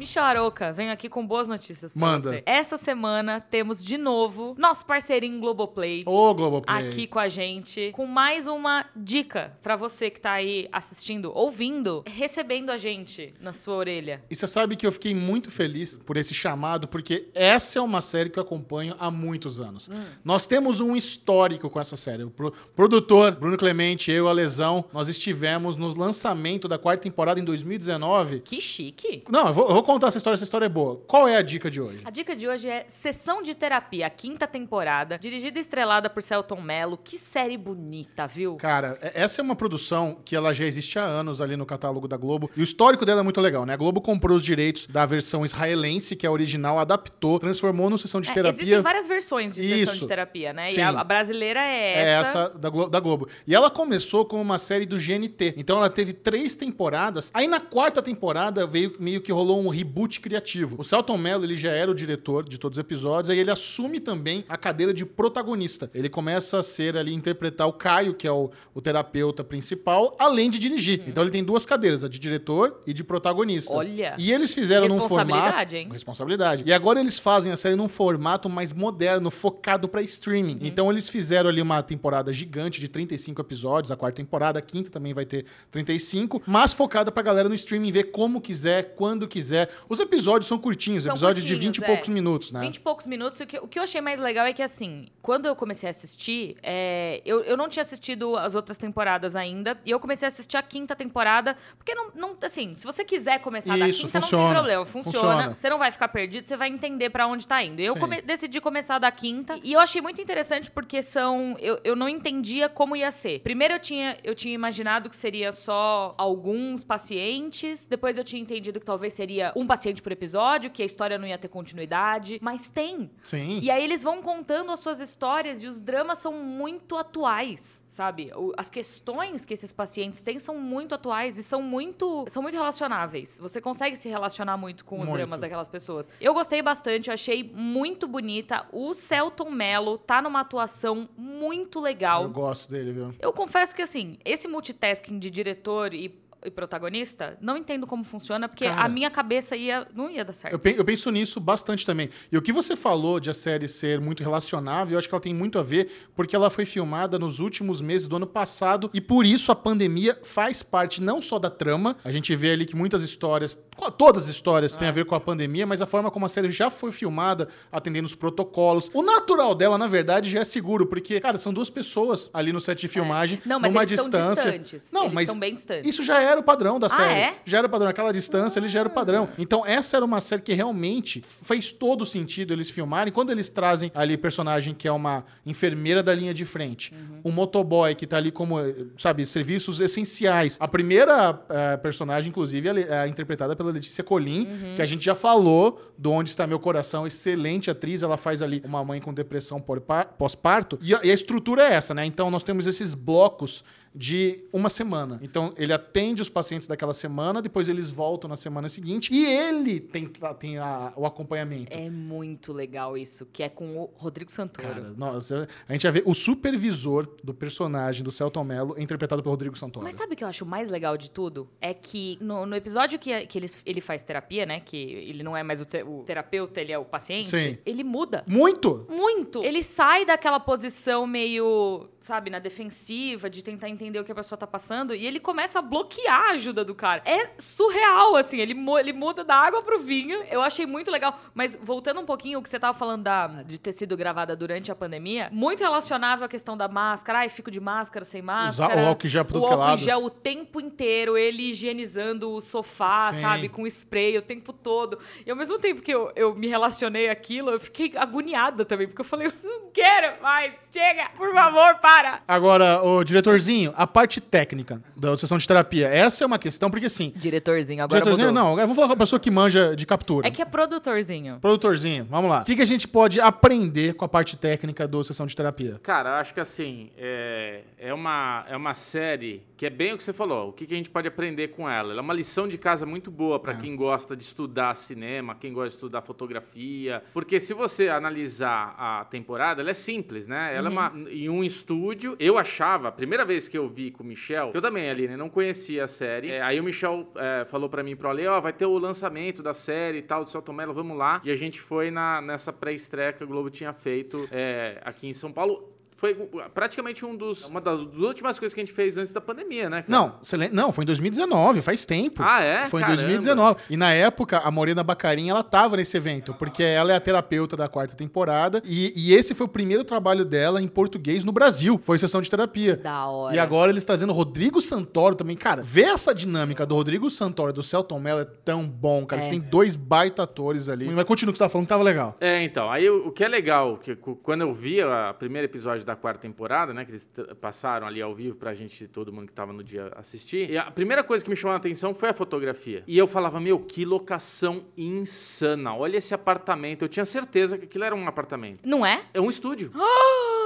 Michel Aroca, venho aqui com boas notícias pra Manda. você. Essa semana temos de novo nosso parceirinho Globoplay. Ô, Globoplay. Aqui com a gente, com mais uma dica pra você que tá aí assistindo, ouvindo, recebendo a gente na sua orelha. E você sabe que eu fiquei muito feliz por esse chamado, porque essa é uma série que eu acompanho há muitos anos. Hum. Nós temos um histórico com essa série. O pro- produtor, Bruno Clemente, eu, a Lesão, nós estivemos no lançamento da quarta temporada em 2019. Que chique! Não, eu vou, eu vou contar essa história, essa história é boa. Qual é a dica de hoje? A dica de hoje é Sessão de Terapia, a quinta temporada, dirigida e estrelada por Celton Mello. Que série bonita, viu? Cara, é- essa é uma produção que ela já existe há anos ali no catálogo da Globo. E o histórico dela é muito legal, né? A Globo comprou os direitos da versão israelense, que é a original, adaptou, transformou no sessão de É, terapia. existem várias versões de sessão Isso. de terapia, né? Sim. E a, brasileira é É essa. essa da, Glo- da Globo. E ela começou como uma série do GNT. Então ela teve três temporadas. Aí na quarta temporada veio meio que rolou um reboot criativo. O Celton Mello, ele já era o diretor de todos os episódios. Aí ele assume também a cadeira de protagonista. Ele começa a ser ali, interpretar o Caio, que é o, o terapeuta principal, além de dirigir. Então ele tem duas cadeiras, a de diretor e de protagonista. Olha. E eles fizeram num formato... Responsabilidade, hein? Responsabilidade. E agora eles fazem a série num formato mais moderno, focado pra streaming. Então eles fizeram ali uma temporada gigante de 35 episódios, a quarta temporada, a quinta também vai ter 35, mas focada pra galera no streaming ver como quiser, quando quiser. Os episódios são curtinhos, São episódios de curtinhos, 20 e é. poucos minutos, né? 20 e poucos minutos. O que, o que eu achei mais legal é que, assim, quando eu comecei a assistir, é, eu, eu não tinha assistido as outras temporadas ainda. E eu comecei a assistir a quinta temporada. Porque, não, não assim, se você quiser começar da Isso, quinta, não funciona. tem problema. Funciona. Funciona. Você não vai ficar perdido, você vai entender pra onde tá indo. Eu come- decidi começar da quinta. E eu achei muito interessante porque são. Eu, eu não entendia como ia ser. Primeiro eu tinha, eu tinha imaginado que seria só alguns pacientes. Depois eu tinha entendido que talvez seria um paciente por episódio, que a história não ia ter continuidade. Mas tem. Sim. E aí eles vão contando as suas histórias e os dramas são muito atuais, sabe? As questões que esses pacientes têm são muito atuais e são muito, são muito relacionáveis. Você consegue se relacionar muito com os Muito. dramas daquelas pessoas. Eu gostei bastante, eu achei muito bonita. O Celton Mello tá numa atuação muito legal. Eu gosto dele, viu? Eu confesso que, assim, esse multitasking de diretor e, e protagonista, não entendo como funciona, porque Cara. a minha cabeça ia, não ia dar certo. Eu, pe- eu penso nisso bastante também. E o que você falou de a série ser muito relacionável, eu acho que ela tem muito a ver, porque ela foi filmada nos últimos meses do ano passado, e por isso a pandemia faz parte não só da trama, a gente vê ali que muitas histórias, todas as histórias têm a ver com a pandemia, mas a forma como a série já foi filmada, atendendo os protocolos. O natural dela, na verdade, já é seguro, porque, cara, são duas pessoas ali no set de filmagem, Não, mas numa eles estão distância. distantes. Não, Eles mas estão bem distantes. isso já era o padrão da Ah, série. é? Já era o padrão. Aquela distância, ele já era o padrão. Então, essa era uma série que realmente fez todo sentido eles filmarem. Quando eles trazem ali personagem que é uma enfermeira da linha de frente, Uhum. um motoboy que tá ali como, sabe, serviços essenciais. A primeira eh, personagem, inclusive, ela é interpretada pela Letícia Colim, Uhum. que a gente já falou do Onde Está Meu Coração. Excelente atriz. Ela faz ali uma mãe com depressão pós-parto. E e a estrutura é essa, né? Então, nós temos esses blocos de uma semana. Então, ele atende os pacientes daquela semana, depois eles voltam na semana seguinte e ele tem, tem a- o acompanhamento. É muito legal isso, que é com o Rodrigo Santoro. Cara, nossa, a gente vai ver o supervisor do personagem do Celton Mello, interpretado pelo Rodrigo Santoro. Mas sabe o que eu acho mais legal de tudo? É que no, no episódio que, que eles, ele faz terapia, né? Que ele não é mais o, te- o terapeuta, ele é o paciente. Sim. Ele muda. Muito! Muito. Ele sai daquela posição meio, sabe, na defensiva, de tentar entender o que a pessoa tá passando, e ele começa a bloquear a ajuda do cara. É surreal, assim. Ele, ele muda da água pro vinho. Eu achei muito legal. Mas voltando um pouquinho, o que você tava falando da, de ter sido gravada durante a pandemia, muito relacionável à questão da máscara. Ai, fico de máscara, sem máscara. o álcool gel tudo O que é álcool gel o tempo inteiro, ele higienizando o sofá, Sim. sabe, com spray o tempo todo. E ao mesmo tempo que eu, eu me relacionei àquilo, eu fiquei agoniada também, porque eu falei, eu não quero mais, chega, por favor, para. Agora, o diretorzinho, a parte técnica da sessão de terapia. Essa é uma questão, porque assim. Diretorzinho, agora diretorzinho, mudou. não, eu vou falar com a pessoa que manja de captura. É que é produtorzinho. Produtorzinho, vamos lá. O que, que a gente pode aprender com a parte técnica do sessão de terapia? Cara, eu acho que assim, é, é, uma, é uma série que é bem o que você falou. O que, que a gente pode aprender com ela? Ela é uma lição de casa muito boa para quem gosta de estudar cinema, quem gosta de estudar fotografia. Porque se você analisar a temporada, ela é simples, né? Ela é uma, em um estúdio. Eu achava, a primeira vez que eu vi com o Michel, que eu também, Aline, não conhecia a série. É, aí o Michel é, falou pra mim, pro Ale, ó, vai ter o lançamento da série e tal, do Celton Mello, vamos lá. E a gente foi na, nessa pré-estreia que o Globo tinha feito é, aqui em São Paulo foi praticamente um dos, uma das, das, últimas coisas que a gente fez antes da pandemia, né? Cara? Não, não, foi em 2019, faz tempo. Ah, é? Foi Caramba. em 2019. E na época, a Morena Bacarin, ela tava nesse evento, porque ela é a terapeuta da quarta temporada. E, e, esse foi o primeiro trabalho dela em português no Brasil. Foi sessão de terapia. Da hora. E agora eles trazendo o Rodrigo Santoro também. Cara, ver essa dinâmica do Rodrigo Santoro e do Celton Mello é tão bom, cara. É. Você tem dois baita atores ali. Mas continua o que você tava falando, tava legal. É, então. Aí o, o que é legal, que quando eu vi o primeiro episódio da quarta temporada, né? Que eles passaram ali ao vivo pra gente, todo mundo que tava no dia assistir. E a primeira coisa que me chamou a atenção foi a fotografia. E eu falava, meu, que locação insana. Olha esse apartamento. Eu tinha certeza que aquilo era um apartamento. Não é? É um estúdio.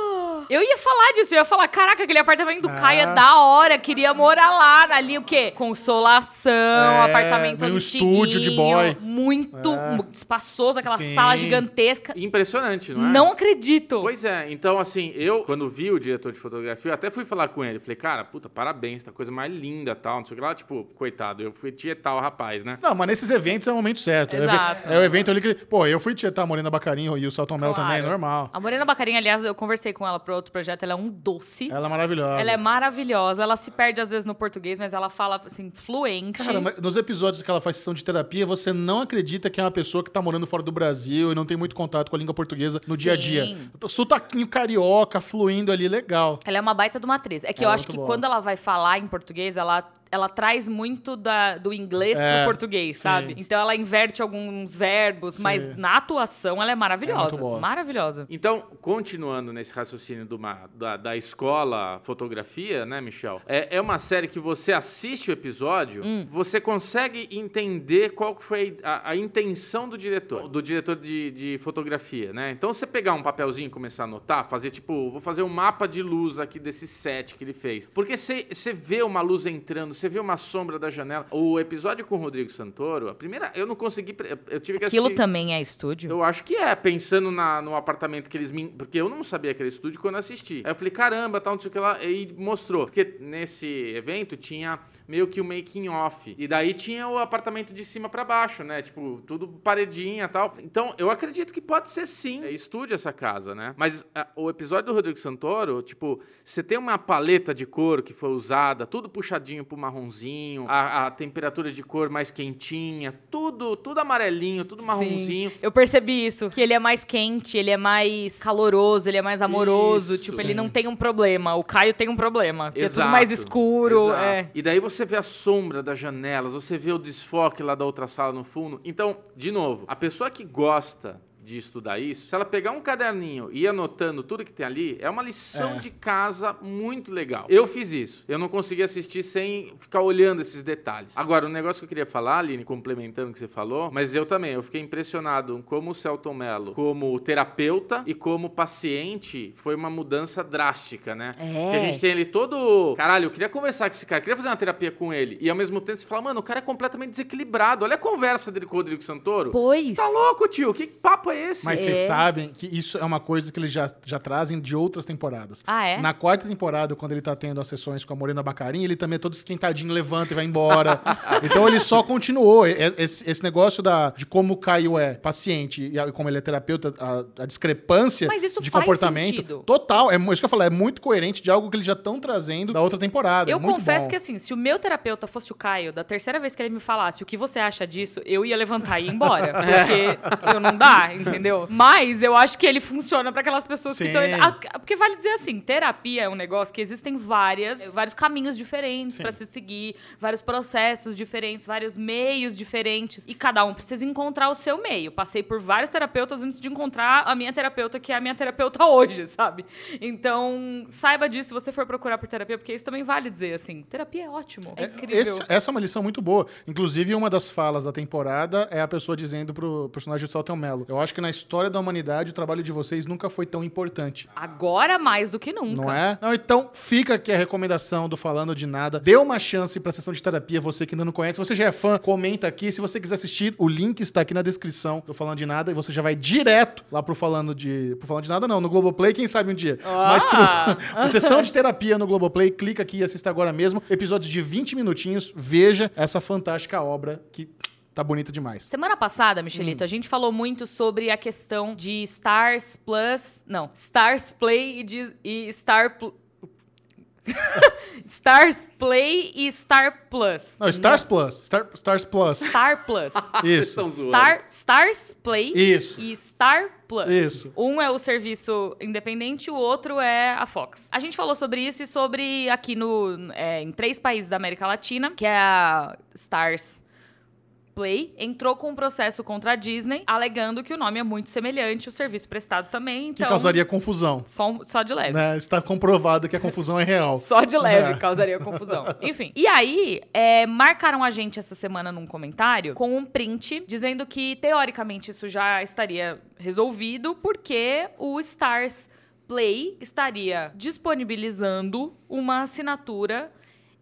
Eu ia falar disso, eu ia falar, caraca, aquele apartamento do ah. Caio é da hora, queria morar lá, ali o quê? Consolação, é, apartamento um estúdio de boy. Muito é. espaçoso, aquela Sim. sala gigantesca. Impressionante, não é? Não acredito. Pois é, então assim, eu, quando vi o diretor de fotografia, eu até fui falar com ele, falei, cara, puta, parabéns, tá coisa mais linda tal, não sei o que lá, tipo, coitado, eu fui tietar o rapaz, né? Não, mas nesses eventos é o momento certo. Exato. É o evento ali que, pô, eu fui tietar a Morena Bacarinho e o Celton claro. Mel também, normal. A Morena Bacarinho, aliás, eu conversei com ela pro outro projeto, ela é um doce. Ela é maravilhosa. Ela é maravilhosa. Ela se perde às vezes no português, mas ela fala assim, fluente. Cara, nos episódios que ela faz sessão de terapia, você não acredita que é uma pessoa que tá morando fora do Brasil e não tem muito contato com a língua portuguesa no Sim. dia a dia. Sotaquinho carioca, fluindo ali, legal. Ela é uma baita de uma atriz. É que ela eu é acho que boa. quando ela vai falar em português, ela ela traz muito da, do inglês é, pro português, sim. sabe? Então ela inverte alguns verbos, sim. mas na atuação ela é maravilhosa. É maravilhosa. Então, continuando nesse raciocínio do, da, da escola fotografia, né, Michel? É, é uma série que você assiste o episódio, hum. você consegue entender qual foi a, a, intenção do diretor, do diretor de, de fotografia, né? Então, você pegar um papelzinho e começar a anotar, fazer tipo, vou fazer um mapa de luz aqui desse set que ele fez. Porque você vê uma luz entrando, você vê uma sombra da janela. O episódio com o Rodrigo Santoro, a primeira, eu não consegui, eu tive que Aquilo também é estúdio? Eu acho que é, pensando na, no apartamento que eles me... Porque eu não sabia que era estúdio quando assisti. Aí eu falei, caramba, tal, não sei o que lá, e mostrou. Porque nesse evento tinha meio que o making off. E daí tinha o apartamento de cima para baixo, né? Tipo, tudo paredinha e tal. Então, eu acredito que pode ser sim é estúdio essa casa, né? Mas a, o episódio do Rodrigo Santoro, tipo, você tem uma paleta de cor que foi usada, tudo puxadinho pro marronzinho, a, a, temperatura de cor mais quentinha, tudo, tudo amarelinho, tudo marronzinho. Sim. Eu percebi isso, que ele é mais quente, ele é mais caloroso, ele é mais amoroso, isso, tipo, sim. ele não tem um problema. O Caio tem um problema, porque exato, é tudo mais escuro. É. E daí você vê a sombra das janelas, você vê o desfoque lá da outra sala no fundo. Então, de novo, a pessoa que gosta de estudar isso, se ela pegar um caderninho e ir anotando tudo que tem ali, é uma lição é. de casa muito legal. Eu fiz isso. Eu não consegui assistir sem ficar olhando esses detalhes. Agora, o um negócio que eu queria falar, Aline, complementando o que você falou, mas eu também, eu fiquei impressionado como o Celton Mello, como terapeuta e como paciente, foi uma mudança drástica, né? É. Que a gente tem ali todo. Caralho, eu queria conversar com esse cara, queria fazer uma terapia com ele. E ao mesmo tempo você fala, mano, o cara é completamente desequilibrado. Olha a conversa dele com o Rodrigo Santoro. Pois. Você tá louco, tio? Que papo é é esse? Mas é. vocês sabem que isso é uma coisa que eles já, já trazem de outras temporadas. Ah, é? Na quarta temporada, quando ele tá tendo as sessões com a Morena Bacarin, ele também é todo esquentadinho, levanta e vai embora. então ele só continuou. Esse, esse, negócio da, de como o Caio é paciente e como ele é terapeuta, a, a discrepância de comportamento. Sentido. Total. É isso que eu falo, é muito coerente de algo que eles já estão trazendo da outra temporada. Eu é confesso bom. que assim, se o meu terapeuta fosse o Caio, da terceira vez que ele me falasse o que você acha disso, eu ia levantar e ir embora. Porque eu não dá, entendeu? Mas eu acho que ele funciona para aquelas pessoas Sim. que estão. Porque vale dizer assim, terapia é um negócio que existem várias, vários caminhos diferentes para se seguir, vários processos diferentes, vários meios diferentes. E cada um precisa encontrar o seu meio. Passei por vários terapeutas antes de encontrar a minha terapeuta, que é a minha terapeuta hoje, sabe? Então, saiba disso se você for procurar por terapia, porque isso também vale dizer assim: terapia é ótimo. É, é incrível. Esse, essa é uma lição muito boa. Inclusive, uma das falas da temporada é a pessoa dizendo pro personagem do Salton Mello. Eu acho acho que na história da humanidade o trabalho de vocês nunca foi tão importante. Agora mais do que nunca. Não é? Não, então fica aqui a recomendação do Falando de Nada. Dê uma chance pra sessão de terapia, você que ainda não conhece. Se você já é fã, comenta aqui. Se você quiser assistir, o link está aqui na descrição do Falando de Nada e você já vai direto lá pro Falando de. Pro Falando de Nada, não, no Globoplay, quem sabe um dia. Ah! Mas pro, pro sessão de terapia no Globoplay, clica aqui e assista agora mesmo. Episódios de 20 minutinhos. Veja essa fantástica obra que tá bonita demais. Semana passada, Michelito, Hum. a gente falou muito sobre a questão de Stars Plus. Não, Stars Play e, Dis- e Star. Pl- Stars Play e Star Plus. Não, Stars Nossa. Plus. Star- Stars Plus. Star Plus. Isso. Star, Stars Play Isso. e Star Plus. Isso. Um é o serviço independente, o outro é a Fox. A gente falou sobre isso e sobre aqui no, é, em três países da América Latina, que é a Stars Play, entrou com um processo contra a Disney, alegando que o nome é muito semelhante, o serviço prestado também, Que então... causaria confusão. Só, só de leve. Né? Está comprovado que a confusão é real. Só de leve É. causaria confusão. Enfim. E aí, é, marcaram a gente essa semana num comentário com um print dizendo que, teoricamente, isso já estaria resolvido, porque o Stars Play estaria disponibilizando uma assinatura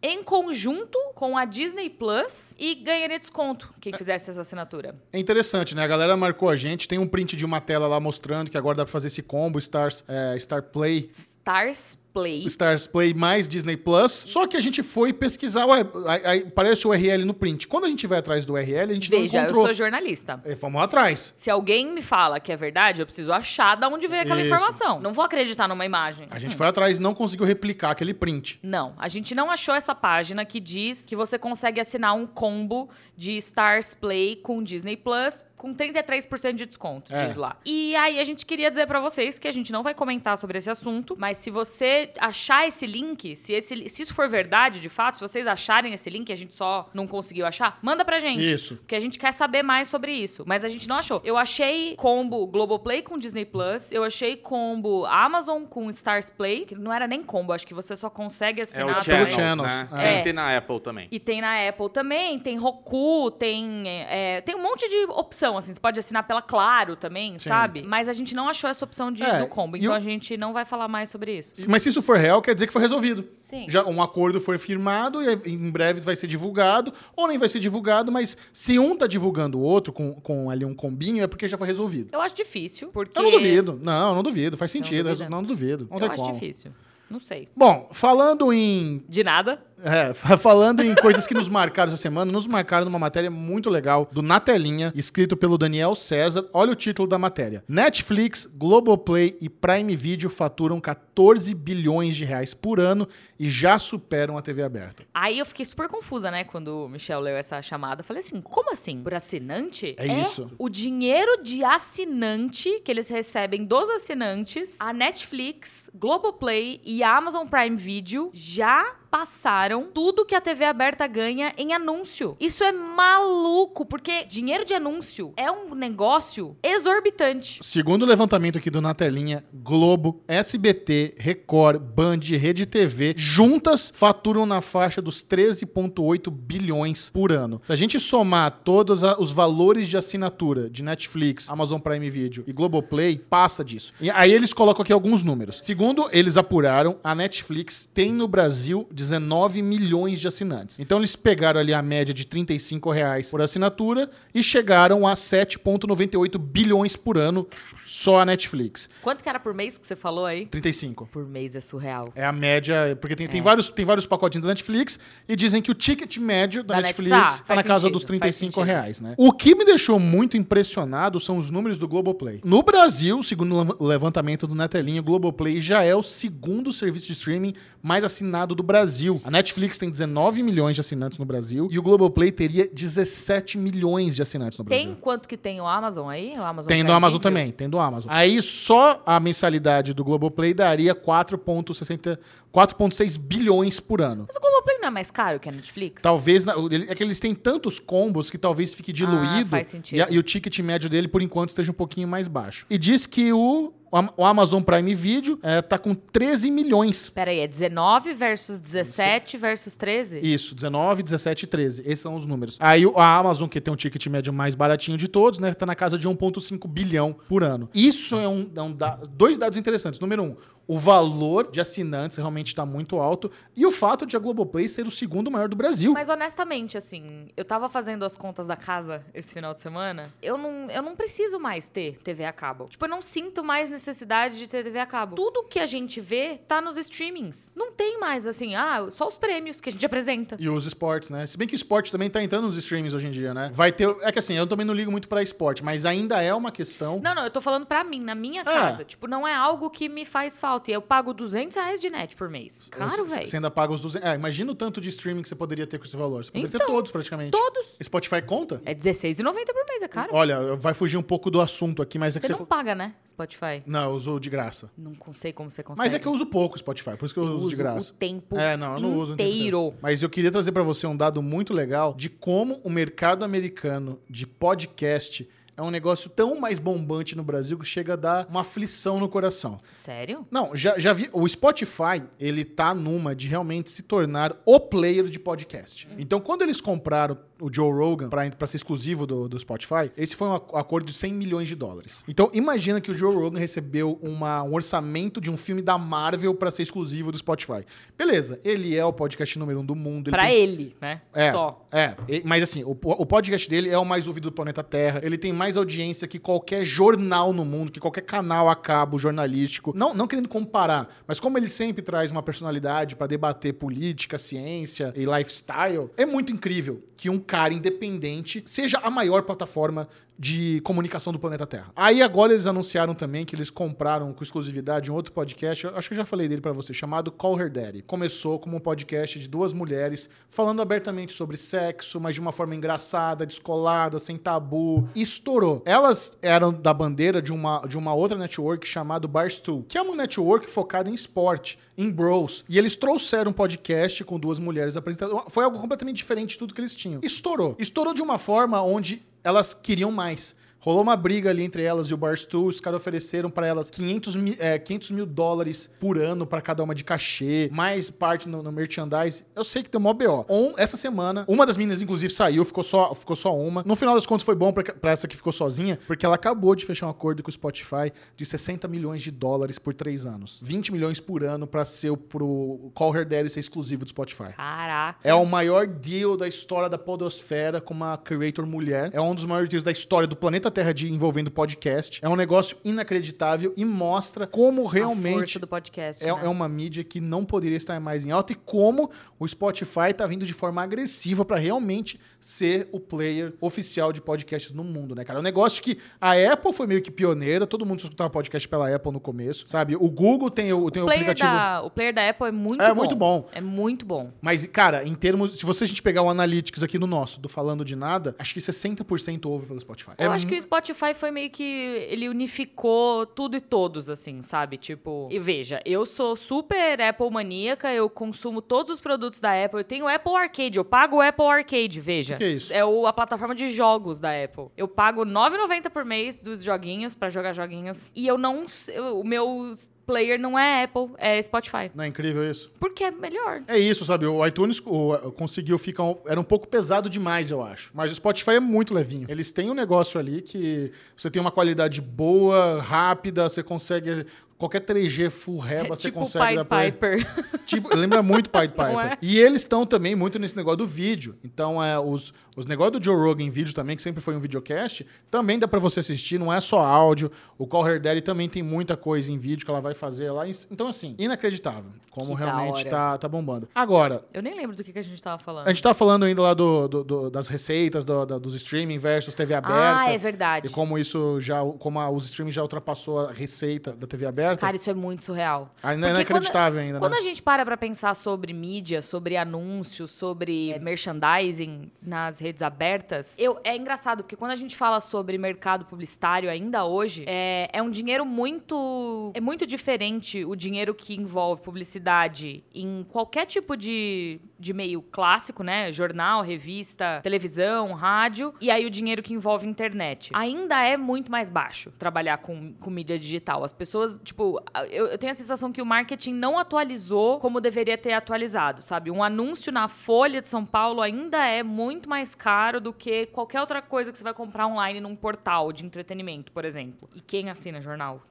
em conjunto com a Disney Plus e ganharia desconto quem fizesse essa assinatura. É interessante, né? A galera marcou a gente, tem um print de uma tela lá mostrando que agora dá pra fazer esse combo Stars, é, Star Play, Stars Play. Stars Play mais Disney Plus. Só que a gente foi pesquisar, ué, aí- aí parece o URL no print. Quando a gente vai atrás do URL, a gente Veja, não eu encontrou. sou jornalista. É, Fomos atrás. Se alguém me fala que é verdade, eu preciso achar de onde veio aquela Isso. informação. Não vou acreditar numa imagem. A gente foi atrás e não conseguiu replicar aquele print. Não, a gente não achou essa página que diz que você consegue assinar um combo de Stars Play com Disney Plus com 33% de desconto, É. diz lá. E aí a gente queria dizer pra vocês que a gente não vai comentar sobre esse assunto, mas se você achar esse link, se, esse, se isso for verdade, de fato, se vocês acharem esse link a gente só não conseguiu achar, manda pra gente. Isso. Porque a gente quer saber mais sobre isso. Mas a gente não achou. Eu achei combo Globoplay com Disney Plus. Eu achei combo Amazon com Stars Play. Que não era nem combo, acho que você só consegue É assinar o também. Channels, Channels, né? é. Tem, tem na Apple também. E tem na Apple também, tem Roku, tem. é, tem um monte de opção, assim. Você pode assinar pela Claro também, Sim. sabe? Mas a gente não achou essa opção de, É, do combo. Então o- a gente não vai falar mais sobre isso. Mas se isso for real, quer dizer que foi resolvido. Sim. Já um acordo foi firmado e em breve vai ser divulgado, ou nem vai ser divulgado, mas se um tá divulgando o outro com, com ali um combinho, é porque já foi resolvido. Eu acho difícil, porque. Eu não duvido. Não, eu não duvido. Faz sentido. Não, não duvido. Não Eu tem acho como. difícil. Não sei. Bom, falando em De nada. É, fa- falando em coisas que nos marcaram essa semana, nos marcaram numa matéria muito legal do Na Telinha, escrito pelo Daniel César. Olha o título da matéria. Netflix, Globoplay e Prime Video faturam 14 bilhões de reais por ano e já superam a TV aberta. Aí eu fiquei super confusa, né, quando o Michel leu essa chamada. Falei assim, como assim? Por assinante? É isso. O dinheiro de assinante que eles recebem dos assinantes, a Netflix, Globoplay e a Amazon Prime Video já passaram tudo que a TV aberta ganha em anúncio. Isso é maluco, porque dinheiro de anúncio é um negócio exorbitante. Segundo o levantamento aqui do Na Telinha, Globo, SBT, Record, Band, Rede TV, juntas faturam na faixa dos 13,8 bilhões por ano. Se a gente somar todos os valores de assinatura de Netflix, Amazon Prime Video e Globoplay, passa disso. E aí eles colocam aqui alguns números. Segundo eles apuraram, a Netflix tem no Brasil 19 milhões de assinantes. Então eles pegaram ali a média de 35 reais por assinatura e chegaram a 7,98 bilhões por ano só a Netflix. Quanto que era por mês que você falou aí? 35. Por mês é surreal. É a média, porque tem, tem, É. vários, tem vários pacotinhos da Netflix e dizem que o ticket médio da Da Netflix Netflix, tá faz na casa sentido, dos faz 35 sentido. reais, né? O que me deixou muito impressionado são os números do Globoplay. No Brasil, segundo o levantamento do Netelinho, o Globoplay já é o segundo serviço de streaming mais assinado do Brasil. A Netflix tem 19 milhões de assinantes no Brasil e o Globoplay teria 17 milhões de assinantes no Brasil. Tem quanto que tem o Amazon aí? O Amazon Tem do Amazon também, tem do Amazon. Aí só a mensalidade do Globoplay daria 4,60 4,6 bilhões por ano. Mas o Globoplay não é mais caro que a Netflix? Talvez. É que eles têm tantos combos que talvez fique diluído. Ah, faz sentido. E, a- e o ticket médio dele, por enquanto, esteja um pouquinho mais baixo. E diz que o. O Am- O Amazon Prime Video é, tá com 13 milhões. Pera aí, é 19 versus 17 versus 13? Isso, 19, 17 e 13. Esses são os números. Aí a Amazon, que tem um ticket médio mais baratinho de todos, né? Tá na casa de 1,5 bilhão por ano. Isso é um, é um da- dois dados interessantes. Número um, o valor de assinantes realmente está muito alto. E o fato de a Globoplay ser o segundo maior do Brasil. Mas honestamente, assim, eu tava fazendo as contas da casa esse final de semana. Eu não, eu não preciso mais ter TV a cabo. Tipo, eu não sinto mais necessidade de ter TV a cabo. Tudo que a gente vê tá nos streamings. Não tem mais, assim, ah, só os prêmios que a gente apresenta. E os esportes, né? Se bem que o esporte também tá entrando nos streamings hoje em dia, né? Vai ter. É que assim, eu também não ligo muito pra esporte, mas ainda é uma questão. Não, não, eu tô falando pra mim, na minha Ah. casa. Tipo, não é algo que me faz falta. E eu pago 200 reais de net por mês. Caro, Você- velho. Você ainda paga os 200. É, imagina o tanto de streaming que você poderia ter com esse valor. Você poderia ter Então, todos, praticamente. Todos. Spotify conta? É R$16,90 por mês, é caro. Olha, vai fugir um pouco do assunto aqui, mas é que Você você. não paga, né, Spotify? Não, eu uso de graça. Não sei como você consegue. Mas é que eu uso pouco Spotify, por isso que eu, Eu uso de uso graça. o tempo É, não, eu não uso o tempo inteiro. Mas eu queria trazer pra você um dado muito legal de como o mercado americano de podcast é um negócio tão mais bombante no Brasil que chega a dar uma aflição no coração. Sério? Não, já, já vi. O Spotify, ele tá numa de realmente se tornar o player de podcast. Então, quando eles compraram o Joe Rogan pra, pra ser exclusivo do, do Spotify, esse foi um ac- acordo de 100 milhões de dólares. Então, imagina que o Joe Rogan recebeu uma- um orçamento de um filme da Marvel pra ser exclusivo do Spotify. Beleza, ele é o podcast número um do mundo. ele Pra tem- ele, né? é, Tó. é. Mas assim, o, o podcast dele é o mais ouvido do planeta Terra. Ele tem mais audiência que qualquer jornal no mundo, que qualquer canal a cabo jornalístico. Não, não querendo comparar, mas como ele sempre traz uma personalidade pra debater política, ciência e lifestyle, é muito incrível que um cara independente seja a maior plataforma de comunicação do planeta Terra. Aí agora eles anunciaram também que eles compraram com exclusividade um outro podcast, acho que eu já falei dele pra você, chamado Call Her Daddy. Começou como um podcast de duas mulheres falando abertamente sobre sexo, mas de uma forma engraçada, descolada, sem tabu. E estourou. Elas eram da bandeira de uma, de uma outra network chamada Barstool, que é uma network focada em esporte, em bros. E eles trouxeram um podcast com duas mulheres apresentadoras. Foi algo completamente diferente de tudo que eles tinham. Estourou. Estourou de uma forma onde elas queriam mais. Rolou uma briga ali entre elas e o Barstool. Os caras ofereceram pra elas 500 mil, é, 500 mil dólares por ano pra cada uma de cachê, mais parte no, no merchandise. Eu sei que tem mó BO. On, essa semana, uma das meninas, inclusive, saiu, ficou só, ficou só uma. No final das contas, foi bom pra, pra essa que ficou sozinha, porque ela acabou de fechar um acordo com o Spotify de 60 milhões de dólares por três anos. 20 milhões por ano pra ser o- pro Call Her Daddy ser exclusivo do Spotify. Caraca. É o maior deal da história da podosfera com uma creator mulher. É um dos maiores deals da história do planeta Terra de envolvendo podcast. É um negócio inacreditável e mostra como A realmente força do podcast. é, né? é uma mídia que não poderia estar mais em alta e como o Spotify tá vindo de forma agressiva para realmente ser o player oficial de podcasts no mundo, né, cara? É um negócio que a Apple foi meio que pioneira, todo mundo escutava podcast pela Apple no começo, sabe? O Google tem o, tem o, O aplicativo. da, o player da Apple é muito É bom. muito bom. É muito bom. Mas, cara, em termos. Se você a gente pegar o Analytics aqui no nosso, do Falando de Nada, acho que 60% ouve pelo Spotify. Eu É acho que Spotify foi meio que. Ele unificou tudo e todos, assim, sabe? Tipo. E veja, eu sou super Apple maníaca, eu consumo todos os produtos da Apple. Eu tenho o Apple Arcade, eu pago o Apple Arcade, veja. O que é isso? É o- a plataforma de jogos da Apple. Eu pago R$ 9,90 por mês dos joguinhos, pra jogar joguinhos. E eu não. eu- o meu player não é Apple, é Spotify. Não é incrível isso? Porque é melhor. É isso, sabe? O iTunes o, conseguiu ficar. um- era um pouco pesado demais, eu acho. Mas o Spotify é muito levinho. Eles têm um negócio ali que você tem uma qualidade boa, rápida, você consegue. Qualquer 3G full reba, É você tipo consegue Pied dar Piper. Tipo, lembra muito Pied Piper. é? E eles estão também muito nesse negócio do vídeo. Então, é, os, os negócios do Joe Rogan em vídeo também, que sempre foi um videocast, também dá pra você assistir, não é só áudio. O Call Her Daddy também tem muita coisa em vídeo que ela vai fazer lá. Então, assim, inacreditável como Que realmente tá, tá bombando. Agora, Eu nem lembro do que, que a gente tava falando. a gente tá falando ainda lá do, do- do- das receitas, do- da- dos streaming versus TV aberta. Ah, é verdade. E como isso já, como a- os streaming já ultrapassou a receita da TV aberta. Cara, isso é muito surreal. ainda é Porque inacreditável ainda, Quando né? a gente para pra pensar sobre mídia, sobre anúncios, sobre merchandising nas redes abertas, eu, é engraçado, porque quando a gente fala sobre mercado publicitário ainda hoje, é, é um dinheiro muito. É muito diferente o dinheiro que envolve publicidade em qualquer tipo de, de meio clássico, né? Jornal, revista, televisão, rádio, e aí o dinheiro que envolve internet. Ainda é muito mais baixo trabalhar com, com mídia digital. As pessoas, tipo, eu, eu tenho a sensação que o marketing não atualizou como deveria ter atualizado, sabe? Um anúncio na Folha de São Paulo ainda é muito mais caro do que qualquer outra coisa que você vai comprar online num portal de entretenimento, por exemplo. E quem assina jornal?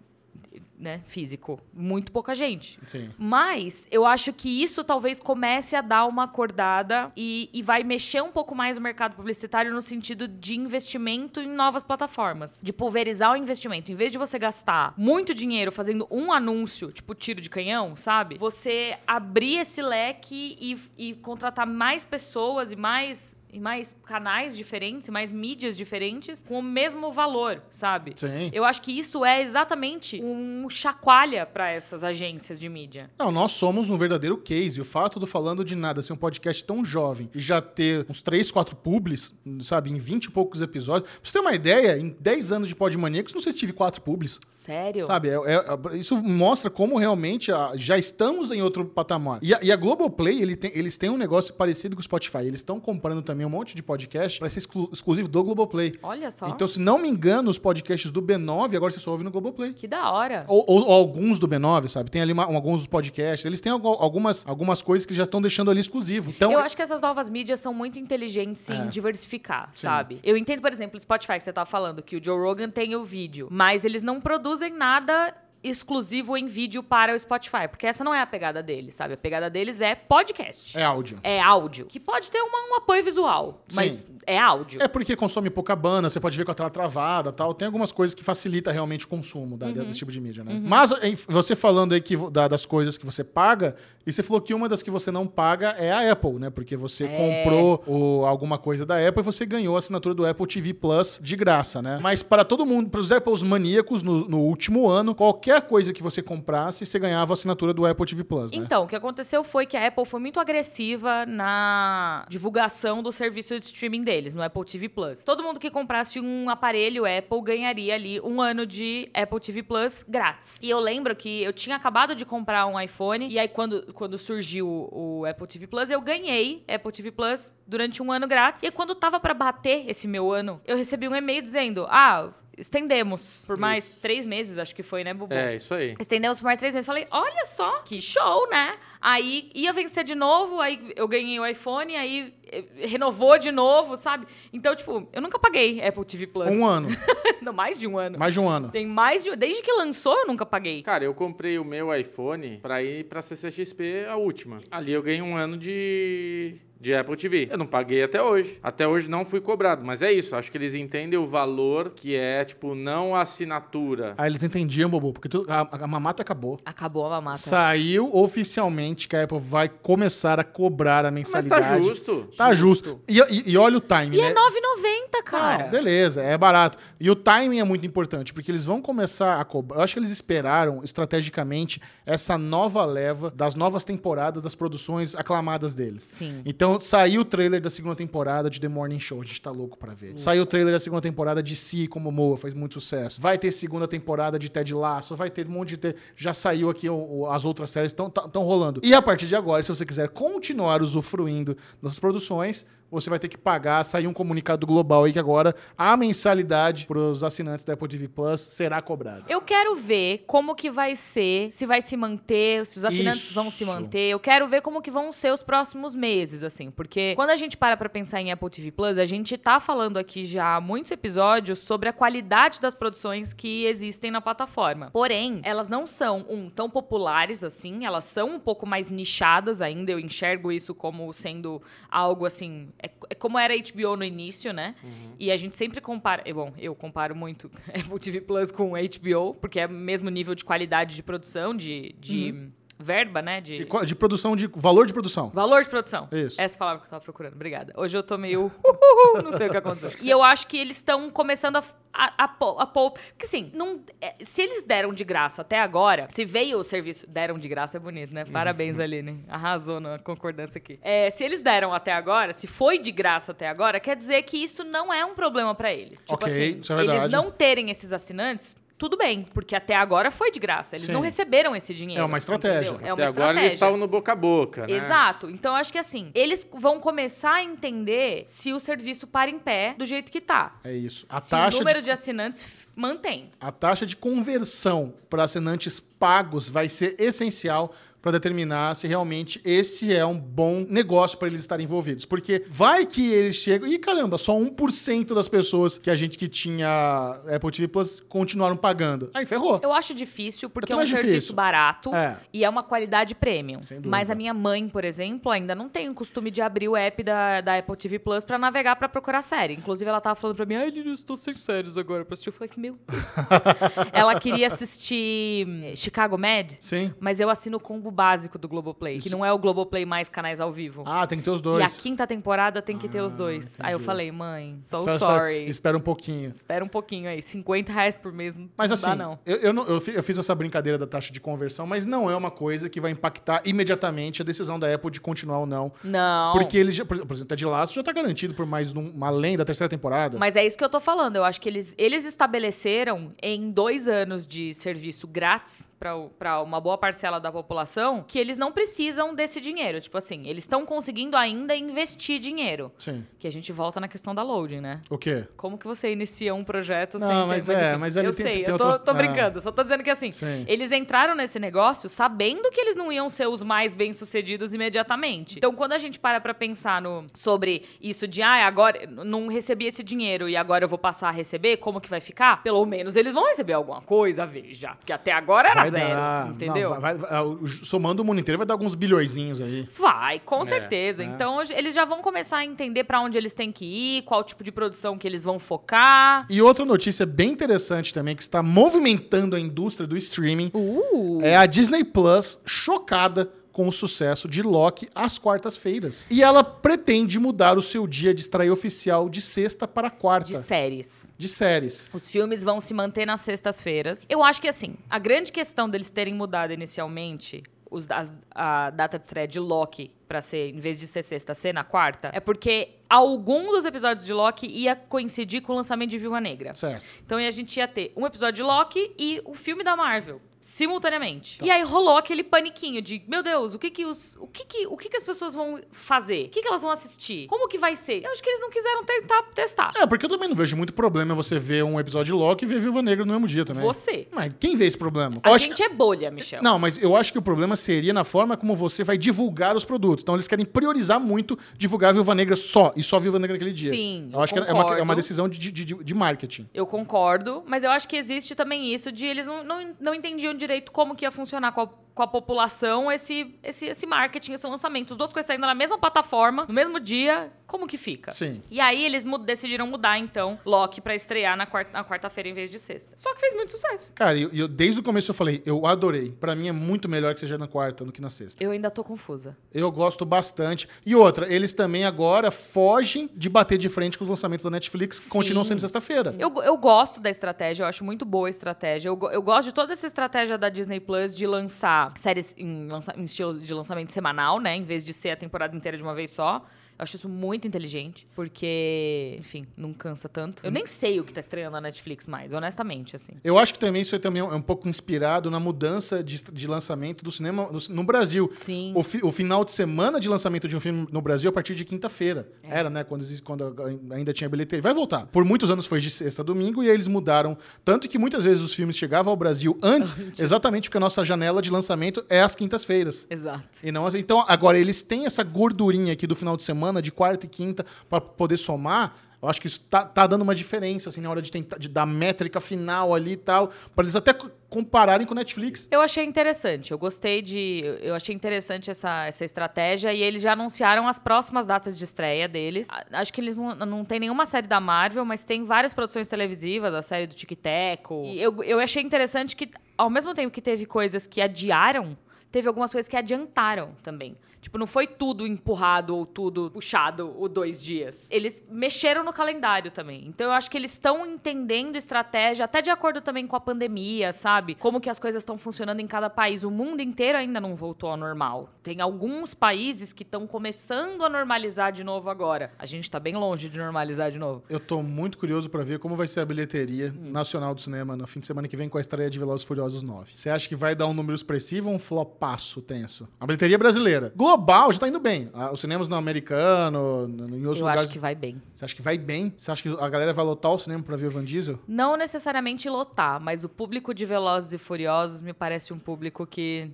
Né, físico. Muito pouca gente. Sim. Mas eu acho que isso talvez comece a dar uma acordada e, e vai mexer um pouco mais o mercado publicitário no sentido de investimento em novas plataformas. De pulverizar o investimento. Em vez de você gastar muito dinheiro fazendo um anúncio, tipo tiro de canhão, sabe? Você abrir esse leque e, e contratar mais pessoas e mais e mais canais diferentes, mais mídias diferentes, com o mesmo valor, sabe? Sim. Eu acho que isso é exatamente um chacoalha para essas agências de mídia. Não, nós somos um verdadeiro case. O fato do Falando de Nada ser um podcast tão jovem e já ter uns 3, 4 publis, sabe, em 20 e poucos episódios. Pra você ter uma ideia, em 10 anos de Podmaníacos, não sei se tive 4 publis. Sério? Sabe, é- é- isso mostra como realmente ah, já estamos em outro patamar. E a, e a Globoplay, ele tem- eles têm um negócio parecido com o Spotify. Eles estão comprando também um monte de podcast para ser exclu- exclusivo do Globoplay. Olha só. Então, se não me engano, os podcasts do B9 agora você só ouve no Globoplay. Que da hora. Ou, ou- ou alguns do B9, sabe? Tem ali uma- alguns dos podcasts. Eles têm algu- algumas, algumas coisas que já estão deixando ali exclusivo. Então, eu acho que essas novas mídias são muito inteligentes em É. diversificar, Sim. sabe? Eu entendo, por exemplo, o Spotify que você tá falando, que o Joe Rogan tem o vídeo, mas eles não produzem nada exclusivo em vídeo para o Spotify, porque essa não é a pegada deles, sabe? A pegada deles é podcast. é áudio. É áudio. Que pode ter uma- um apoio visual, Sim. mas é áudio. É porque consome pouca banda, você pode ver com a tela travada tal. Tem algumas coisas que facilita realmente o consumo da- Uhum. desse tipo de mídia, né? Mas em- você falando aí que, da- das coisas que você paga, e você falou que uma das que você não paga é a Apple, né? Porque você É. comprou o- alguma coisa da Apple e você ganhou a assinatura do Apple TV Plus de graça, né? Mas para todo mundo, para os Apples maníacos no, no último ano, qualquer coisa que você comprasse, você ganhava a assinatura do Apple TV Plus, né? Então, o que aconteceu foi que a Apple foi muito agressiva na divulgação do serviço de streaming deles, no Apple TV Plus. Todo mundo que comprasse um aparelho Apple ganharia ali um ano de Apple TV Plus grátis. E eu lembro que eu tinha acabado de comprar um iPhone, e aí quando, quando surgiu o, Apple TV Plus, eu ganhei Apple TV Plus durante um ano grátis. E quando tava pra bater esse meu ano, eu recebi um e-mail dizendo: Ah, estendemos por mais três meses, acho que foi, né, Bubu? É, isso aí. Estendemos por mais três meses. Falei, olha só, que show, né? Aí ia vencer de novo, aí eu ganhei o iPhone, aí renovou de novo, sabe? Então, tipo, eu nunca paguei Apple TV Plus. Um ano. Não, mais de um ano. mais de um ano. Tem mais de. Desde que lançou, eu nunca paguei. Cara, eu comprei o meu iPhone pra ir pra CCXP, a última. Ali eu ganhei um ano de, de Apple TV. Eu não paguei até hoje. Até hoje não fui cobrado. Mas é isso, acho que eles entendem o valor que é, tipo, não a assinatura. Aí eles entendiam, Bobo, porque tu- a, a mamata acabou. Acabou a mamata. Saiu oficialmente que a Apple vai começar a cobrar a Mas mensalidade. tá justo. Tá Justo. E, e- e olha o timing, E né? é 9,90, cara. Não, beleza, é barato. E o timing é muito importante, porque eles vão começar a cobrar. Eu acho que eles esperaram estrategicamente essa nova leva das novas temporadas das produções aclamadas deles. Sim. Então, saiu o trailer da segunda temporada de The Morning Show, a gente tá louco pra ver. Saiu o trailer da segunda temporada de Si como Moa, faz muito sucesso. Vai ter segunda temporada de Ted Lasso, vai ter um monte de... te- Já saiu aqui o- o- as outras séries, estão rolando. E a partir de agora, se você quiser continuar usufruindo das produções, soluções você vai ter que pagar, sair um comunicado global aí que agora a mensalidade pros assinantes da Apple TV Plus será cobrada. Eu quero ver como que vai ser, se vai se manter, se os assinantes Isso. vão se manter. Eu quero ver como que vão ser os próximos meses, assim. Porque quando a gente para pra pensar em Apple TV Plus, a gente tá falando aqui já há muitos episódios sobre a qualidade das produções que existem na plataforma. Porém, elas não são, um, tão populares assim, elas são um pouco mais nichadas ainda. Eu enxergo isso como sendo algo assim. É, é como era a HBO no início, né? E a gente sempre compara. Bom, eu comparo muito Apple TV Plus com HBO, porque é o mesmo nível de qualidade de produção, de, de verba, né? De, De, produção, de valor de produção. Valor de produção. Isso. Essa palavra que eu tava procurando. Obrigada. Hoje eu tô meio. uhuhu, não sei o que aconteceu. E eu acho que eles estão começando a. A, a, a pô- Porque assim, não, é, se eles deram de graça até agora, se veio o serviço. Deram de graça é bonito, né? Parabéns, Aline. Arrasou na concordância aqui. É, se eles deram até agora, se foi de graça até agora, quer dizer que isso não é um problema pra eles. Tipo Ok, assim, isso é verdade. eles não terem esses assinantes tudo bem, porque até agora foi de graça. Eles Sim. não receberam esse dinheiro. É uma estratégia. entendeu? É Até uma agora estratégia. eles estavam no boca a boca, né? Exato. Então, eu acho que assim, eles vão começar a entender se o serviço para em pé do jeito que tá. É isso. A se taxa o número de de, assinantes mantém. A taxa de conversão para assinantes pagos vai ser essencial para determinar se realmente esse é um bom negócio para eles estarem envolvidos. Porque vai que eles chegam. E caramba, só 1% das pessoas que a gente que tinha Apple TV Plus continuaram pagando. Aí ferrou. Eu acho difícil porque é um serviço difícil. barato É. e é uma qualidade premium. Mas a minha mãe, por exemplo, ainda não tem o costume de abrir o app da, da Apple TV Plus pra navegar pra procurar série. Inclusive, ela tava falando pra mim, ai, eu estou sem séries agora pra assistir. Eu falei que, meu Deus. ela queria assistir hum, Chicago Med, Sim. mas eu assino o combo básico do Globoplay, que não é o Globoplay mais canais ao vivo. Ah, tem que ter os e dois. a quinta temporada tem que ter os Ah, dois. Aí eu entendi. falei, mãe, so espera, sorry. Espera, espera um pouquinho. Espera um pouquinho aí. 50 reais por mês não Mas assim, dá, não. Eu, eu, não- eu fi- eu fiz essa brincadeira da taxa de conversão, mas não é uma coisa que vai impactar imediatamente a decisão da Apple de continuar ou não. Não. Porque eles, já, por exemplo, Ted Lasso já tá garantido por mais um, além da terceira temporada. Mas é isso que eu tô falando. Eu acho que eles, eles estabeleceram em dois anos de serviço grátis para uma boa parcela da população que eles não precisam desse dinheiro. Tipo assim, eles estão conseguindo ainda investir dinheiro. Sim. Que a gente volta na questão da loading, né? O quê? Como que você inicia um projeto Não, sem ter- mas é, mas ali eu tem- sei, tem eu tô, outros- tô é. brincando. Só tô dizendo que assim, Sim. eles entraram nesse negócio sabendo que eles não iam ser os mais bem-sucedidos imediatamente. Então, quando a gente para pra pensar no, sobre isso de, ah, agora não recebi esse dinheiro e agora eu vou passar a receber, como que vai ficar? Pelo menos eles vão receber alguma coisa, veja. Porque até agora era Vai zero, dar. entendeu? Não, vai- vai- ah, o- somando o mundo inteiro vai dar alguns bilhõezinhos aí. Vai, com É, certeza. é. Então, eles já vão começar a entender pra onde eles têm que ir, qual tipo de produção que eles vão focar. E outra notícia bem interessante também, que está movimentando a indústria do streaming, Uh! é a Disney Plus chocada com o sucesso de Loki às quartas-feiras. E ela pretende mudar o seu dia de estreia oficial de sexta para quarta. De séries. de séries. Os filmes vão se manter nas sextas-feiras. Eu acho que, assim, a grande questão deles terem mudado inicialmente os- as- a data de estreia de Loki pra ser, em vez de ser sexta, ser na quarta, é porque algum dos episódios de Loki ia coincidir com o lançamento de Viúva Negra. Certo. Então a gente ia ter um episódio de Loki e o filme da Marvel. Simultaneamente. E aí rolou aquele paniquinho de, meu Deus, o que que os. O que que, o que que as pessoas vão fazer? O que que elas vão assistir? Como que vai ser? Eu acho que eles não quiseram tentar testar. É, porque eu também não vejo muito problema você ver um episódio de Loki e ver Viúva Negra no mesmo dia também. Você. Mas quem vê esse problema? A Eu acho gente é bolha, Michel. Não, mas eu acho que o problema seria na forma como você vai divulgar os produtos. Então eles querem priorizar muito divulgar a Viúva Negra só, e só Viúva Negra naquele dia. Sim, Eu eu acho que é uma, é uma concordo. decisão de, de, de, de marketing. Eu concordo, mas eu acho que existe também isso de eles não, não, não entendiam direito como que ia funcionar? A, com a população esse, esse, esse marketing, esse lançamento. Os duas coisas saindo na mesma plataforma, no mesmo dia, como que fica? Sim. E aí eles mu- decidiram mudar, então, Loki pra estrear na quarta- na quarta-feira em vez de sexta. Só que fez muito sucesso. Cara, e eu, eu- desde o começo eu falei, eu adorei. Pra mim é muito melhor que seja na quarta do que na sexta. Eu ainda tô confusa. Eu gosto bastante. E outra, eles também agora fogem de bater de frente com os lançamentos da Netflix, Sim. continuam sendo sexta-feira. Eu, eu gosto da estratégia, eu acho muito boa a estratégia. Eu, eu gosto de toda essa estratégia da Disney Plus de lançar séries em, lança- em estilo de lançamento semanal, né? Em vez de ser a temporada inteira de uma vez só. Eu acho isso muito inteligente, porque, enfim, não cansa tanto. Eu nem sei o que tá estreando na Netflix mais, honestamente, assim. Eu acho que também isso é também um pouco inspirado na mudança de, de lançamento do cinema no, no Brasil. Sim. O, fi- o final de semana de lançamento de um filme no Brasil é a partir de quinta-feira. Era, né? Quando, quando ainda tinha bilheteria. Vai voltar. Por muitos anos foi de sexta a domingo e aí eles mudaram. Tanto que muitas vezes os filmes chegavam ao Brasil antes, exatamente porque a nossa janela de lançamento é às quintas-feiras. Exato. E não, então, agora, eles têm essa gordurinha aqui do final de semana, de quarta e quinta, pra poder somar. Eu acho que isso tá, tá dando uma diferença, assim, na hora de tentar de dar métrica final ali e tal, pra eles até co- compararem com o Netflix. Eu achei interessante, eu gostei de. Eu achei interessante essa, essa estratégia e eles já anunciaram as próximas datas de estreia deles. Acho que eles não, não tem nenhuma série da Marvel, mas tem várias produções televisivas, a série do Tic Teco. E eu, eu achei interessante que, ao mesmo tempo que teve coisas que adiaram. Teve algumas coisas que adiantaram também. Tipo, não foi tudo empurrado ou tudo puxado o dois dias. Eles mexeram no calendário também. Então eu acho que eles estão entendendo estratégia, até de acordo também com a pandemia, sabe? Como que as coisas estão funcionando em cada país. O mundo inteiro ainda não voltou ao normal. Tem alguns países que estão começando a normalizar de novo agora. A gente tá bem longe de normalizar de novo. Eu tô muito curioso pra ver como vai ser a bilheteria nacional do cinema no fim de semana que vem com a estreia de Velozes e Furiosos 9. Você acha que vai dar um número expressivo ou um flopaço tenso? A bilheteria brasileira. Global já tá indo bem. Ah, Os cinemas no americano, no, em outros Eu lugares. acho que vai bem. Você acha que vai bem? Você acha que a galera vai lotar o cinema pra ver o Van Diesel? Não necessariamente lotar, mas o público de Velozes e Furiosos me parece um público que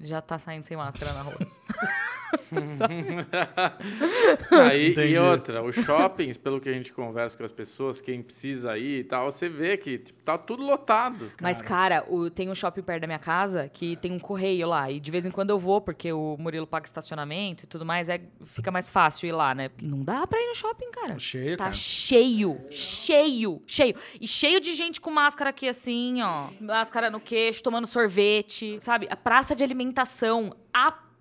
já tá saindo sem máscara na rua. Aí, e outra, os shoppings, pelo que a gente conversa com as pessoas, quem precisa ir e tal, você vê que tipo, tá tudo lotado. Mas, cara, o- tem um shopping perto da minha casa que tem um correio lá. E de vez em quando eu vou, porque o Murilo paga estacionamento e tudo mais, é, fica mais fácil ir lá, né? Porque não dá pra ir no shopping, cara. Cheio, Tá cara. cheio, cheio, cheio. E cheio de gente com máscara aqui assim, ó. Máscara no queixo, tomando sorvete, sabe? A praça de alimentação,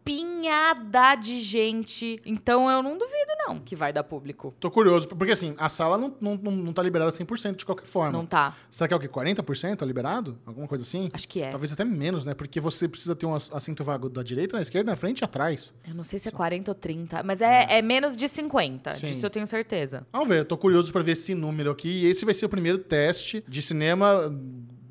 apinhada de gente. Então eu não duvido, não, que vai dar público. Tô curioso, porque assim, a sala não, não, não, não tá liberada 100% de qualquer forma. Não tá. Será que é o quê? 40% tá liberado? Alguma coisa assim? Acho que é. Talvez até menos, né? Porque você precisa ter um ass- assento vago da direita, na esquerda, na frente e atrás. Eu não sei se é 40 ou 30, mas é, é menos de 50. Sim. Disso eu tenho certeza. Vamos ver, eu tô curioso pra ver esse número aqui. E esse vai ser o primeiro teste de cinema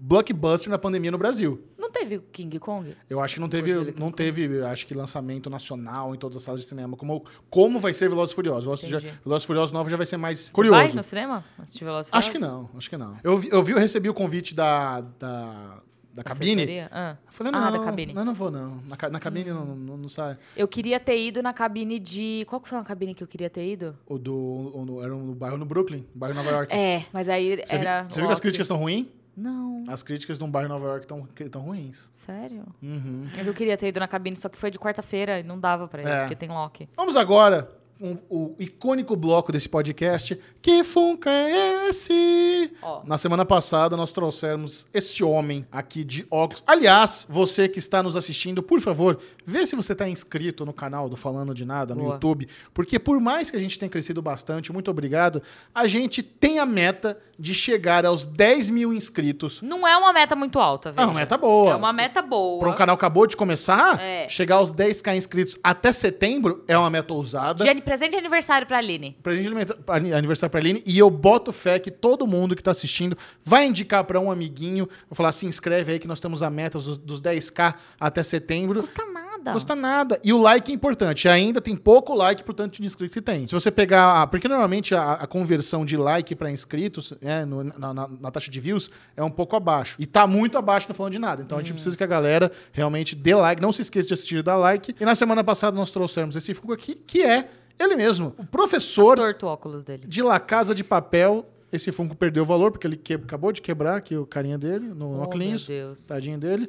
blockbuster na pandemia no Brasil. Não teve King Kong? Eu acho que não teve, não teve, acho que lançamento nacional em todas as salas de cinema, como, como vai ser Velozes e Furiosos. Velozes, já. Velozes e Furiosos 9 já vai ser mais curioso. vai no cinema? Assistir Velozes e Acho que Furiosos? não, acho que não. Eu, vi- eu vi, eu recebi o convite da, da, da cabine. Ah. Eu falei, Ah, não, da cabine. Hum. não, não vou não. Na, na cabine não, não, não sai. Eu queria ter ido na cabine de... Qual que foi a cabine que eu queria ter ido? O do, o no- era no bairro no Brooklyn, bairro Nova York. É, mas aí Você, vi- era... você viu que as críticas estão ruins? Não, As críticas de um bairro Nova York estão ruins. sério? Uhum. Mas eu queria ter ido na cabine, só que foi de quarta-feira e não dava pra ir, É. porque tem Loki. Vamos agora um- o icônico bloco desse podcast. Que funka é esse? Ó. Na semana passada, nós trouxemos esse homem aqui de óculos. Aliás, você que está nos assistindo, por favor, vê se você está inscrito no canal do Falando de Nada no Boa. YouTube. Porque por mais que a gente tenha crescido bastante, muito obrigado, a gente tem a meta de chegar aos 10 mil inscritos. Não é uma meta muito alta, É veja. uma meta boa. É uma meta boa. Para um canal que acabou de começar, É. chegar aos 10k inscritos até setembro é uma meta ousada. An- presente de aniversário pra Aline. Presente de aniversário pra Aline. E eu boto fé que todo mundo que tá assistindo vai indicar pra um amiguinho. Vou falar, se inscreve aí que nós temos a meta dos, dos 10k até setembro. Custa nada. Custa nada. E o like é importante. Ainda tem pouco like pro tanto de inscrito que tem. Se você pegar. a- Porque normalmente a, a conversão de like pra inscritos, né, no- na, na- na taxa de views, é um pouco abaixo. E tá muito abaixo não falando de nada. Então a gente precisa que a galera realmente dê like. Não se esqueça de assistir e dar like. E na semana passada nós trouxemos esse Funko aqui, que é ele mesmo. O professor de La Casa de Papel. Esse Funko perdeu valor, porque ele que- acabou de quebrar aqui o carinha dele, no Oh, óculos. Deus. Tadinho dele.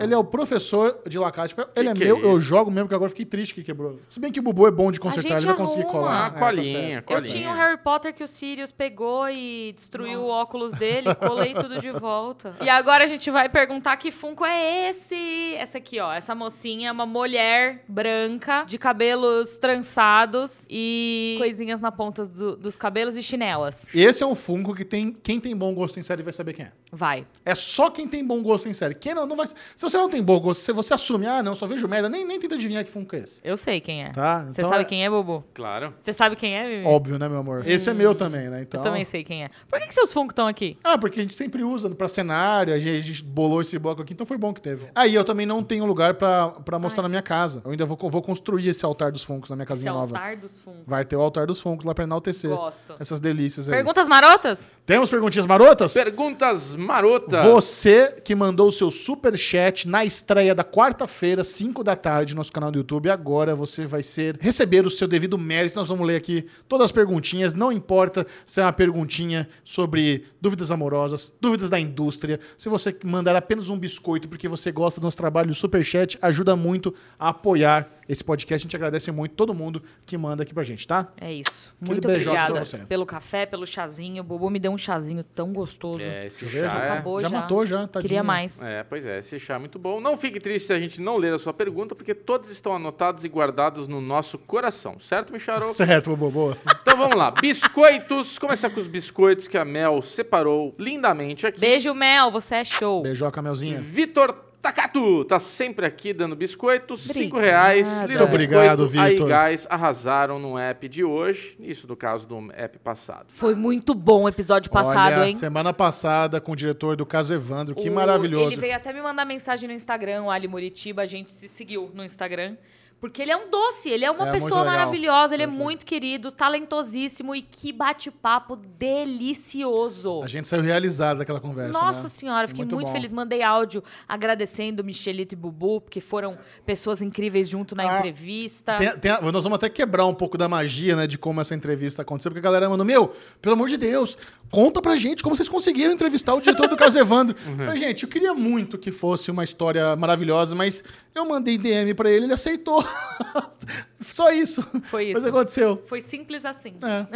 Ele é o professor de La Casa de Papel. Ele é que é meu, eu isso? jogo mesmo, que agora eu fiquei triste que quebrou. Se bem que o Bubu é bom de consertar, ele vai conseguir colar. Ah, É, tá colinha. Eu colinha. tinha um Harry Potter que o Sirius pegou e destruiu o óculos dele, colei tudo de volta. E agora a gente vai perguntar que Funko é esse? Essa aqui, ó. Essa mocinha é uma mulher branca, de cabelos trançados e coisinhas na ponta do- dos cabelos e chinelas. Esse é um Funko que tem. Quem tem bom gosto em série vai saber quem é. Vai. É só quem tem bom gosto em série. Quem não, não vai. Se você não tem bom gosto, se você assume, ah, não, só vejo merda, nem, nem tenta adivinhar que Funko é esse. Eu sei quem é. Tá? Você Então sabe é quem é, Bubu? Claro. Você sabe quem é, Vivi? Óbvio, né, meu amor? Esse é meu também, né? Então... Eu também sei quem é. Por que, que seus Funko estão aqui? Ah, porque a gente sempre usa pra cenário, a gente, a gente bolou esse bloco aqui, então foi bom que teve. Aí eu também não tenho lugar pra, pra mostrar na minha casa. Eu ainda vou, vou construir esse altar dos Funkos na minha Esse casinha nova. altar dos Funkos. Vai ter o altar dos Funkos lá pra enaltecer Gosto. essas delícias aí. Perguntas marotas? Temos perguntinhas marotas? Perguntas marotas. Você que mandou o seu super chat na estreia da quarta-feira, 5 da tarde, no nosso canal do YouTube, agora você vai ser receber o seu devido mérito. Nós vamos ler aqui todas as perguntinhas, não importa se é uma perguntinha sobre dúvidas amorosas, dúvidas da indústria. Se você mandar apenas um biscoito porque você gosta do nosso trabalho, o super chat ajuda muito a apoiar esse podcast. A gente agradece muito todo mundo que manda aqui pra gente, tá? É isso. Aquele Muito obrigada pelo café, pelo chazinho. O Bubu me deu um chazinho tão gostoso. É, esse ver. Já é. acabou já. Já matou, já, tadinha. Queria mais. É, pois é, esse chá é muito bom. Não fique triste se a gente não ler a sua pergunta, porque todos estão anotados e guardados no nosso coração, certo, Micharo? Certo, boa, boa. Então vamos lá, biscoitos. Começar com os biscoitos que a Mel separou lindamente aqui. Beijo, Mel, você é show. Beijoca, Melzinha. Vitor Takatu tá sempre aqui dando biscoitos, cinco Obrigada. reais. Muito Little obrigado, Biscoito, Vitor. Aí, guys, arrasaram no app de hoje. Isso no caso do app passado. Foi muito bom o episódio passado, Olha, hein? semana passada com o diretor do caso Evandro, que O- maravilhoso. Ele veio até me mandar mensagem no Instagram, o Ali Muritiba, a gente se seguiu no Instagram. Porque ele é um doce, ele é uma É, muito pessoa legal. maravilhosa, ele é Muito muito querido, talentosíssimo e que bate-papo delicioso. A gente saiu realizado daquela conversa. Nossa né? senhora, fiquei Muito muito, feliz. Mandei áudio agradecendo Michelito e Bubu, porque foram pessoas incríveis junto na Ah, entrevista. Tem- tem a- nós vamos até quebrar um pouco da magia, né, de como essa entrevista aconteceu, porque a galera mandou, meu, pelo amor de Deus, conta pra gente como vocês conseguiram entrevistar o diretor do caso Evandro. Falei, gente, eu queria muito que fosse uma história maravilhosa, mas eu mandei DM pra ele, ele aceitou. Só isso. Foi Mas isso. aconteceu. Foi simples assim. É.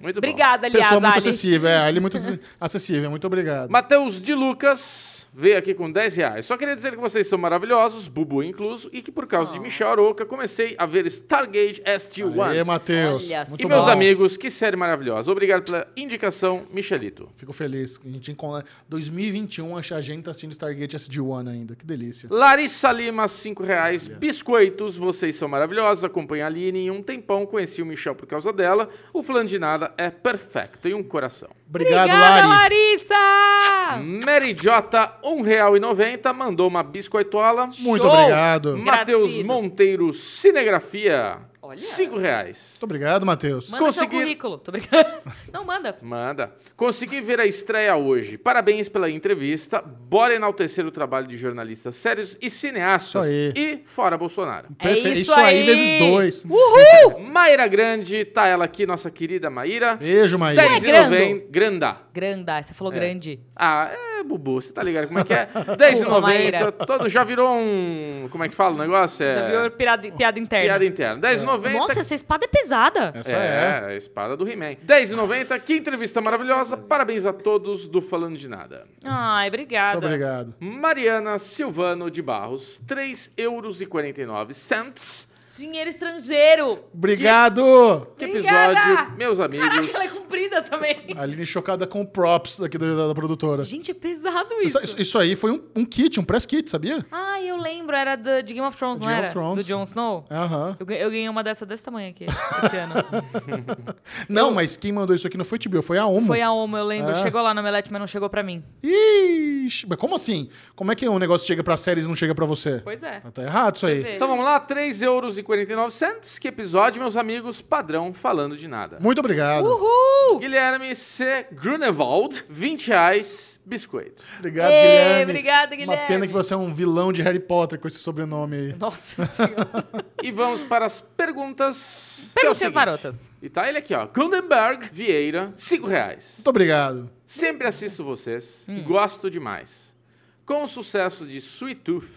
Muito bom. Obrigada, aliás, Pessoa muito Ali. acessível, é, ele é muito acessível, muito obrigado. Matheus de Lucas veio aqui com 10 reais. Só queria dizer que vocês são maravilhosos, Bubu incluso, e que por causa de Michel Aroca comecei a ver Stargate SG-1. Aê, Matheus. E meus bom. amigos, que série maravilhosa. Obrigado pela indicação, Michelito. Fico feliz. A gente encontra 2021, acho que a gente tá assistindo Stargate SG-1 ainda. Que delícia. Larissa Lima, 5 reais. Biscoitos, vocês são maravilhosos. Acompanho a Aline em um tempão. Conheci o Michel por causa dela. O Fulano de Nada é perfeito. E um coração. Obrigado, Obrigada, Lari. Larissa! Mary J, R$ 1,90. Mandou uma biscoitola. Muito Show. obrigado. Muito Matheus. Monteiro, Cinegrafia. Olha. 5 reais. obrigado, Matheus. Manda Consegui- seu currículo. Tô brincando. Não, manda. Manda. Consegui ver a estreia hoje. Parabéns pela entrevista. Bora enaltecer o trabalho de jornalistas sérios e cineastas. Isso aí. E fora Bolsonaro. É Perfe- isso isso aí aí. vezes dois. Uhul! Maíra Grande, tá ela aqui, nossa querida Maíra. Beijo, Maíra. 10 É grando. Granda. Granda, você falou grande. Ah, é, Bubu, você tá ligado como é que é? 10,90. Maíra. Todo, já virou um. Como é que fala o negócio? É, Já viu piada, piada interna. Piada interna. 10,90. Nossa, essa espada é pesada. Essa é. a espada do He-Man. 10,90. Que entrevista maravilhosa. Parabéns a todos do Falando de Nada. Ai, obrigada. Muito obrigado. Mariana Silvano de Barros, 3,49 euros. Dinheiro estrangeiro. Obrigado! Que Obrigada! episódio, meus amigos. Caraca, ela é comprida também. A Aline chocada com props aqui da, da produtora. Gente, é pesado isso. Isso, isso aí foi um, um kit, um press kit, sabia? Ah, eu lembro, era do, de Game of Thrones, De não Game era? of Thrones. Do Jon Snow? Aham. Eu, ganhei- eu ganhei uma dessa desse tamanho aqui, esse ano. Não, mas quem mandou isso aqui não foi TBO, foi a Omo. Foi a Omo, eu lembro. É. Chegou lá no Omelete, mas não chegou pra mim. Ixi, mas como assim? Como é que um negócio chega pra séries e não chega pra você? Pois é. Tá errado isso aí. vê. Então vamos lá, 3,49 euros. Que episódio, meus amigos, padrão falando de nada. Muito obrigado. Uhul! Guilherme C. Grunewald, 20 reais, biscoito. Obrigado, Ei, Guilherme. obrigada, Uma Guilherme. pena que você é um vilão de Harry Potter com esse sobrenome aí. Nossa senhora. E vamos para as perguntas. que é marotas. E tá ele aqui, ó. Gundenberg Vieira, 5 reais. Muito obrigado. Sempre assisto vocês Hum. e gosto demais. Com o sucesso de Sweet Tooth,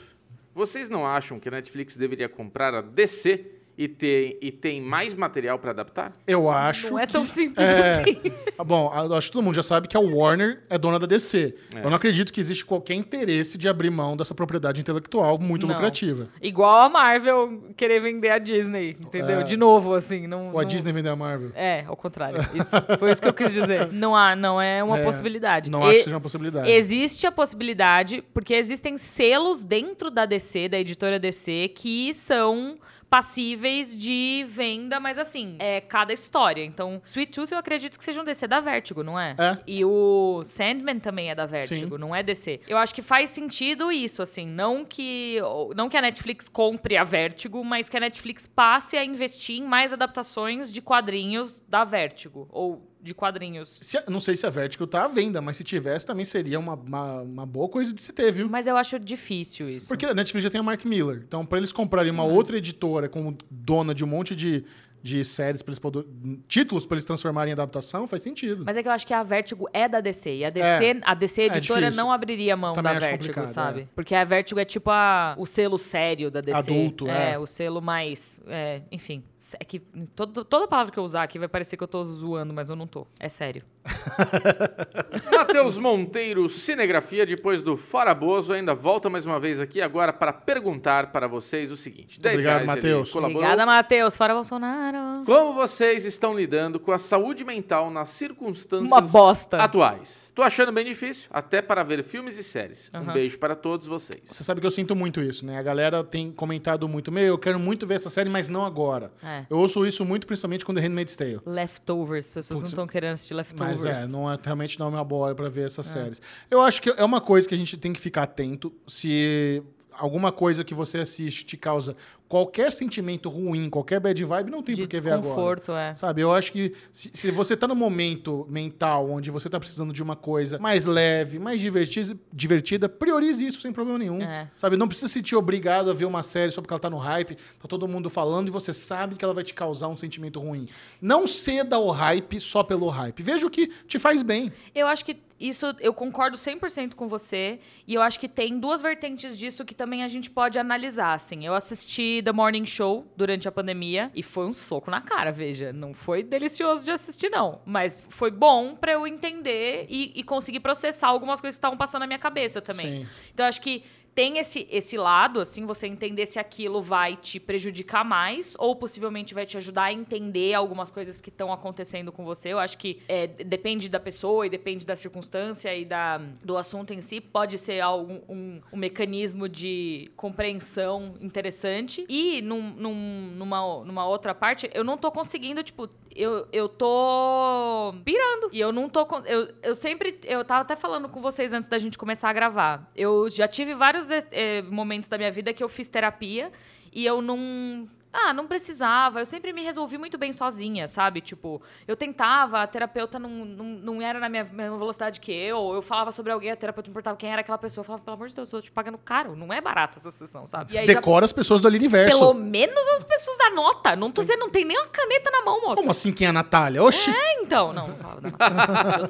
vocês não acham que a Netflix deveria comprar a DC e ter e tem mais material para adaptar? Eu acho. Não é tão que- simples é, assim. Ah, Bom, eu acho que todo mundo já sabe que a Warner é dona da DC. É. Eu não acredito que existe qualquer interesse de abrir mão dessa propriedade intelectual muito Não. lucrativa. Igual a Marvel querer vender a Disney, entendeu? É. De novo, assim. Não, Ou a não- Disney vender a Marvel. É, ao contrário. Isso, foi isso que eu quis dizer. Não há, não é uma É, possibilidade. Não E- acho que seja uma possibilidade. Existe a possibilidade, porque existem selos dentro da DC, da editora DC, que são passíveis de venda, mas assim, é cada história. Então, Sweet Tooth eu acredito que seja um DC da Vertigo, não é? É. E o Sandman também é da Vertigo, Sim. não é DC. Eu acho que faz sentido isso, assim, não que não que a Netflix compre a Vertigo, mas que a Netflix passe a investir em mais adaptações de quadrinhos da Vertigo ou de quadrinhos Se não sei se a Vertigo tá à venda, mas se tivesse também seria uma, uma, uma boa coisa de se ter, viu? Mas eu acho difícil isso. Porque a Netflix já tem a Mark Miller. Então, para eles comprarem Uhum. uma outra editora como dona de um monte de de séries pra eles poder, títulos pra eles transformarem em adaptação, faz sentido. Mas é que eu acho que a Vertigo é da DC. E a DC, É. a DC editora difícil. não abriria mão Também da Vertigo, sabe? é. Porque a Vertigo é tipo a, o selo sério da DC. Adulto, é. o selo mais. é, enfim. É que todo, toda palavra que eu usar aqui vai parecer que eu tô zoando, mas eu não tô. É sério. Matheus Monteiro, Cinegrafia, depois do Fora Bozo, ainda volta mais uma vez aqui agora para perguntar para vocês o seguinte. 10 Obrigado, Matheus. Obrigada, Matheus. Fora Bolsonaro. Como vocês estão lidando com a saúde mental nas circunstâncias Uma bosta. atuais? Tô achando bem difícil, até para ver filmes e séries. Um Aham. beijo para todos vocês. Você sabe que eu sinto muito isso, né? A galera tem comentado muito, meu, eu quero muito ver essa série, mas não agora. É. Eu ouço isso muito, principalmente com The Handmaid's Tale. Leftovers. As pessoas não Putz, estão querendo assistir Leftovers. Mas é, não é, realmente não é uma boa hora pra ver essas séries. Eu acho que é uma coisa que a gente tem que ficar atento. Se alguma coisa que você assiste te causa qualquer sentimento ruim, qualquer bad vibe, não tem De por que ver agora. desconforto, é. Sabe, eu acho que se, se você tá no momento mental onde você tá precisando de uma coisa mais leve, mais divertida, divertida priorize isso sem problema nenhum. É. Sabe, não precisa se sentir obrigado a ver uma série só porque ela tá no hype, tá todo mundo falando e você sabe que ela vai te causar um sentimento ruim. Não ceda ao hype só pelo hype. Veja o que te faz bem. Eu acho que isso, eu concordo 100% com você. E eu acho que tem duas vertentes disso que também a gente pode analisar, assim. Eu assisti The Morning Show durante a pandemia e foi um soco na cara, veja. Não foi delicioso de assistir, não. Mas foi bom pra eu entender e, e conseguir processar algumas coisas que estavam passando na minha cabeça também. Sim. Então, acho que tem esse, esse lado, assim, você entender se aquilo vai te prejudicar mais ou possivelmente vai te ajudar a entender algumas coisas que estão acontecendo com você. Eu acho que é, depende da pessoa e depende da circunstância e da, do assunto em si. Pode ser algum, um, um mecanismo de compreensão interessante. E num, num- numa, numa outra parte, eu não tô conseguindo, tipo, eu, eu tô pirando. E eu não tô. Eu, eu sempre. Eu tava até falando com vocês antes da gente começar a gravar. Eu já tive vários eh, eh, momentos da minha vida que eu fiz terapia e eu não. Ah, não precisava. Eu sempre me resolvi muito bem sozinha, sabe? Tipo, eu tentava, a terapeuta não, não, não era na minha mesma velocidade que eu. Eu falava sobre alguém, a terapeuta não importava quem era aquela pessoa. Eu falava, pelo amor de Deus, eu tô te pagando caro. Não é barata essa sessão, sabe? E aí já- Decora as pessoas do Universo. pelo menos as pessoas da nota. Não tô, você não tem nem uma caneta na mão, moça. Como assim quem é a Natália? Oxi! Então, não, não falava da Natália.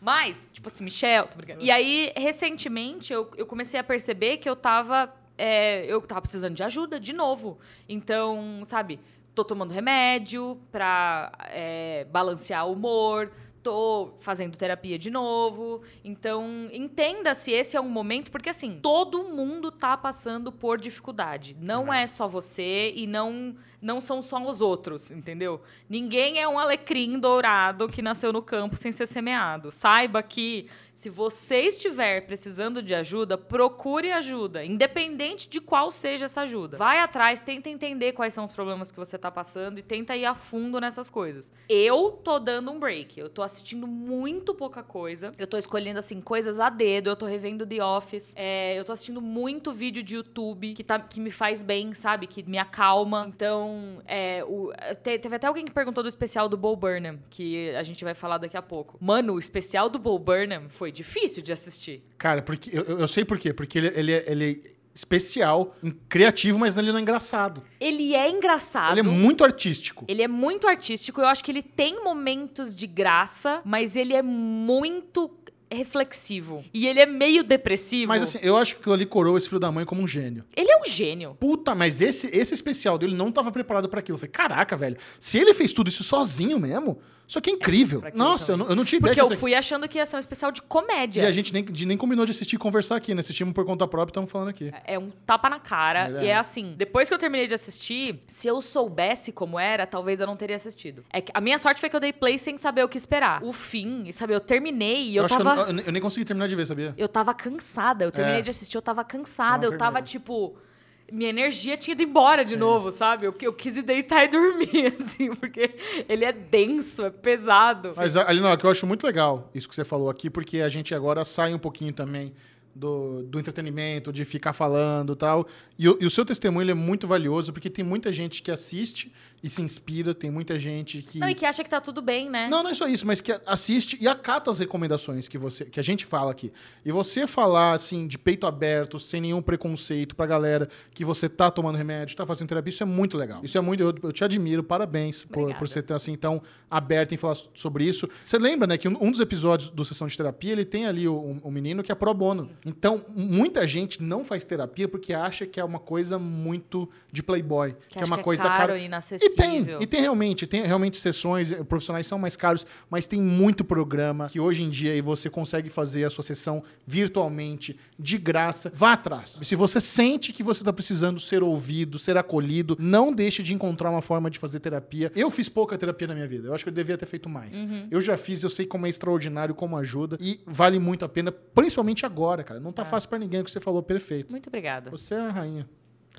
Mas, tipo assim, Michel, tô brincando. E aí, recentemente, eu, eu comecei a perceber que eu tava. é, eu tava precisando de ajuda de novo. Então, sabe, tô tomando remédio pra é, balancear o humor. Tô fazendo terapia de novo. Então, entenda se esse é um momento, porque assim, todo mundo tá passando por dificuldade. Não é só você e não não são só os outros, entendeu? Ninguém é um alecrim dourado que nasceu no campo sem ser semeado. Saiba que se você estiver precisando de ajuda, procure ajuda, independente de qual seja essa ajuda. Vai atrás, tenta entender quais são os problemas que você tá passando e tenta ir a fundo nessas coisas. Eu tô dando um break, eu tô assistindo muito pouca coisa, eu tô escolhendo assim coisas a dedo, eu tô revendo The Office, é, eu tô assistindo muito vídeo de YouTube que, tá, que me faz bem, sabe? Que me acalma. Então, é, o, te- teve até alguém que perguntou do especial do Bo Burnham, que a gente vai falar daqui a pouco. Mano, o especial do Bo Burnham foi difícil de assistir. Cara, porque eu, eu- eu sei por quê. Porque ele, ele, é- ele é especial, criativo, mas ele não é engraçado. Ele é engraçado. Ele é muito artístico. Ele é muito artístico. Eu acho que ele tem momentos de graça, mas ele é muito reflexivo. E ele é meio depressivo. Mas assim, eu acho que ele coroa esse filho da mãe como um gênio. Ele é um gênio. Puta, mas esse, esse especial dele não tava preparado pra aquilo. Eu falei, caraca, velho. Se ele fez tudo isso sozinho mesmo, isso aqui é incrível. aquilo Nossa, eu não, eu não tinha ideia Porque que eu isso aqui- fui achando que ia ser um especial de comédia. E a gente nem, de- nem combinou de assistir e conversar aqui, né? Assistimos por conta própria e estamos falando aqui. É um tapa na cara. É. E é assim, depois que eu terminei de assistir, se eu soubesse como era, talvez eu não teria assistido. É que a minha sorte foi que eu dei play sem saber o que esperar. O fim, sabe, eu terminei e eu, acho tava. que eu, eu- eu nem consegui terminar de ver, sabia? Eu tava cansada. Eu terminei É. de assistir, eu tava cansada. Eu tava, tipo. Minha energia tinha ido embora de novo, sabe? Eu, eu quis ir deitar e dormir, assim, porque ele é denso, é pesado. Mas, Aline, o que eu acho muito legal isso que você falou aqui, porque a gente agora sai um pouquinho também do, do entretenimento, de ficar falando e tal. E, o- e o seu testemunho é muito valioso, porque tem muita gente que assiste e se inspira, tem muita gente que. Não, e que acha que tá tudo bem, né? Não, não é só isso, mas que assiste e acata as recomendações que você que a gente fala aqui. E você falar assim de peito aberto, sem nenhum preconceito pra galera que você tá tomando remédio, tá fazendo terapia, isso é muito legal. Isso é muito eu, eu te admiro, parabéns por, Obrigada. por você ter assim tão aberto em falar sobre isso. Você lembra, né, que um, um dos episódios do sessão de terapia, ele tem ali o, o menino que é pro bono. Então, muita gente não faz terapia porque acha que é uma coisa muito de playboy, que, é acha uma que é coisa caro cara e e inacessível. tem, e tem realmente, tem realmente sessões, eh, profissionais são mais caros, mas tem muito programa que hoje em dia você consegue fazer a sua sessão virtualmente, de graça. Vá atrás. Se você sente que você está precisando ser ouvido, ser acolhido, não deixe de encontrar uma forma de fazer terapia. Eu fiz pouca terapia na minha vida. Eu acho que eu devia ter feito mais. Eu já fiz, eu sei como é extraordinário, como ajuda e vale muito a pena, principalmente agora, cara. Não tá fácil pra ninguém o que você falou, perfeito. Muito obrigada. Você é a rainha.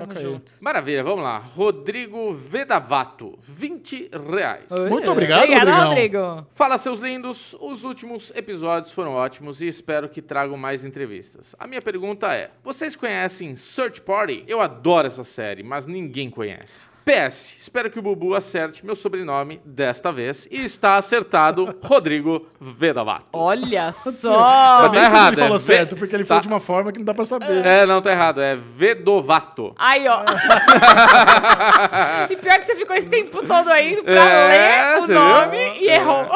Tamo Toca aí. junto. Maravilha, vamos lá. Rodrigo Vedavato, 20 reais. Muito obrigado, Obrigada, Rodrigão. Rodrigo. Fala, seus lindos. Os últimos episódios foram ótimos e espero que tragam mais entrevistas. A minha pergunta é: vocês conhecem Search Party? Eu adoro essa série, mas ninguém conhece. PS, espero que o Bubu acerte meu sobrenome desta vez. E está acertado, Rodrigo Vedavato. Olha só. Tá sei se errado, ele falou é certo, ve- porque ele tá. falou de uma forma que não dá pra saber. É, não, tá errado. É Vedovato. Aí, ó. e pior que você ficou esse tempo todo aí pra É, ler o nome viu? e errou.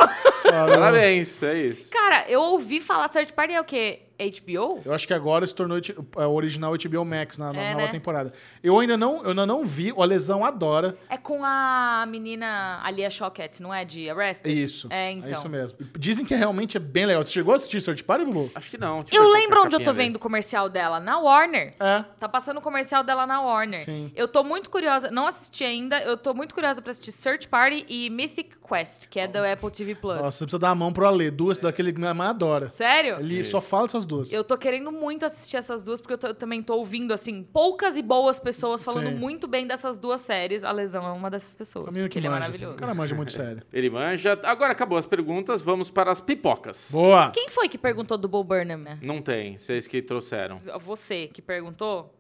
Parabéns, é isso. Cara, eu ouvi falar Search Party é o quê? HBO? Eu acho que agora se tornou é, o original HBO Max na, na É, nova né? temporada. Eu ainda não, eu ainda não vi, o Lesão adora. É com a menina Alia Shockett, não é? De Arrested? Isso. É, então. É isso mesmo. Dizem que realmente é bem legal. Você chegou a assistir Search Party, Bubu? Acho que não. Deixa Eu é lembro onde eu tô vendo o comercial dela, na Warner. É. Tá passando o comercial dela na Warner. Sim. Eu tô muito curiosa, não assisti ainda, eu tô muito curiosa pra assistir Search Party e Mythic Quest, que é da Apple TV Plus. Nossa, você precisa dar a mão pro Ale. Duas daquele que minha mãe adora. Sério? Ele só fala dessas duas. Eu tô querendo muito assistir essas duas, porque eu, tô- eu também tô ouvindo, assim, poucas e boas pessoas falando Sim. muito bem dessas duas séries. A Lesão é uma dessas pessoas, Caminho porque que ele é manja. maravilhoso. O cara manja muito sério. Ele manja. Agora acabou as perguntas, vamos para as pipocas. Boa! Quem foi que perguntou do Bo Burnham? Não tem, vocês que trouxeram. Você que perguntou?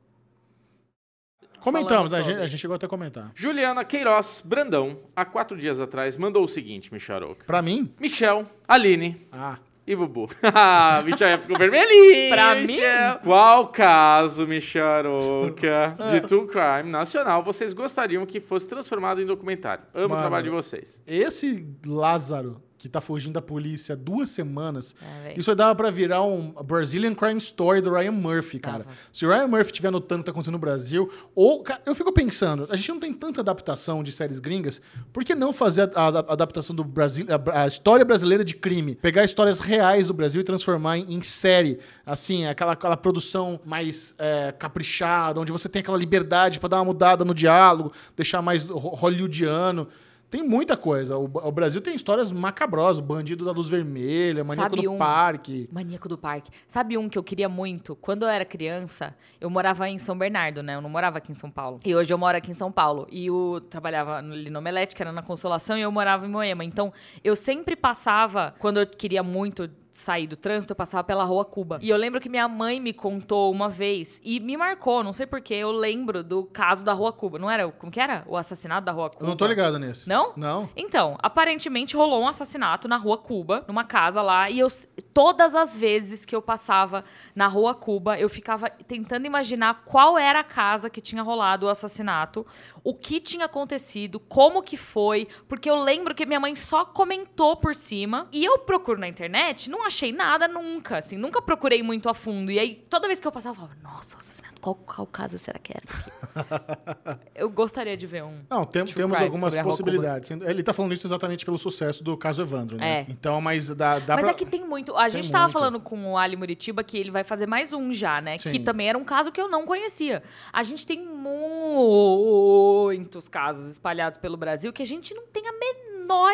Comentamos, a gente, a gente chegou até a comentar. Juliana Queiroz Brandão, há quatro dias atrás, mandou o seguinte, Micharoca. Pra mim? Michel, Aline Ah. E Bubu. Ah, Michel já ficou vermelhinho. Pra mim? Michel. Qual caso, Micharoca, de True Crime nacional vocês gostariam que fosse transformado em documentário? Amo o Mano. trabalho de vocês. Esse Lázaro que tá fugindo da polícia há duas semanas, É, isso aí dava pra virar um Brazilian Crime Story do Ryan Murphy, cara. Dava. Se o Ryan Murphy estiver notando o que tá acontecendo no Brasil, ou, cara, eu fico pensando, a gente não tem tanta adaptação de séries gringas, por que não fazer a, a- a adaptação do Brasil, a, a história brasileira de crime? Pegar histórias reais do Brasil e transformar em, em série, assim, aquela, aquela produção mais é, caprichada, onde você tem aquela liberdade pra dar uma mudada no diálogo, deixar mais ho- hollywoodiano. Tem muita coisa. O, o Brasil tem histórias macabrosas. O Bandido da Luz Vermelha, Maníaco Sabe do um? Parque. Maníaco do Parque. Sabe um que eu queria muito? Quando eu era criança, eu morava em São Bernardo, né? Eu não morava aqui em São Paulo. E hoje eu moro aqui em São Paulo. E eu trabalhava ali no Omelete, que era na Consolação, e eu morava em Moema. Então, eu sempre passava, quando eu queria muito sair do trânsito, eu passava pela Rua Cuba. E eu lembro que minha mãe me contou uma vez, e me marcou, não sei porquê, eu lembro do caso da Rua Cuba. Não era? Como que era? O assassinato da Rua Cuba? Eu não tô ligado nesse. Não? Não. Então, aparentemente rolou um assassinato na Rua Cuba, numa casa lá, e eu todas as vezes que eu passava na Rua Cuba, eu ficava tentando imaginar qual era a casa que tinha rolado o assassinato, o que tinha acontecido, como que foi, porque eu lembro que minha mãe só comentou por cima, e eu procuro na internet, não achei nada nunca, assim, nunca procurei muito a fundo. E aí, toda vez que eu passava, eu falava, nossa, assassinato, qual, qual casa será que é essa aqui? eu gostaria de ver um. Não, tem- True temos algumas possibilidades. Ele tá falando isso exatamente pelo sucesso do caso Evandro, né? É. Então, mas dá, dá Mas pra... é que tem muito. A gente Tem tava muito. falando com o Ali Muritiba que ele vai fazer mais um já, né? Sim. Que também era um caso que eu não conhecia. A gente tem muitos casos espalhados pelo Brasil que a gente não tem a menor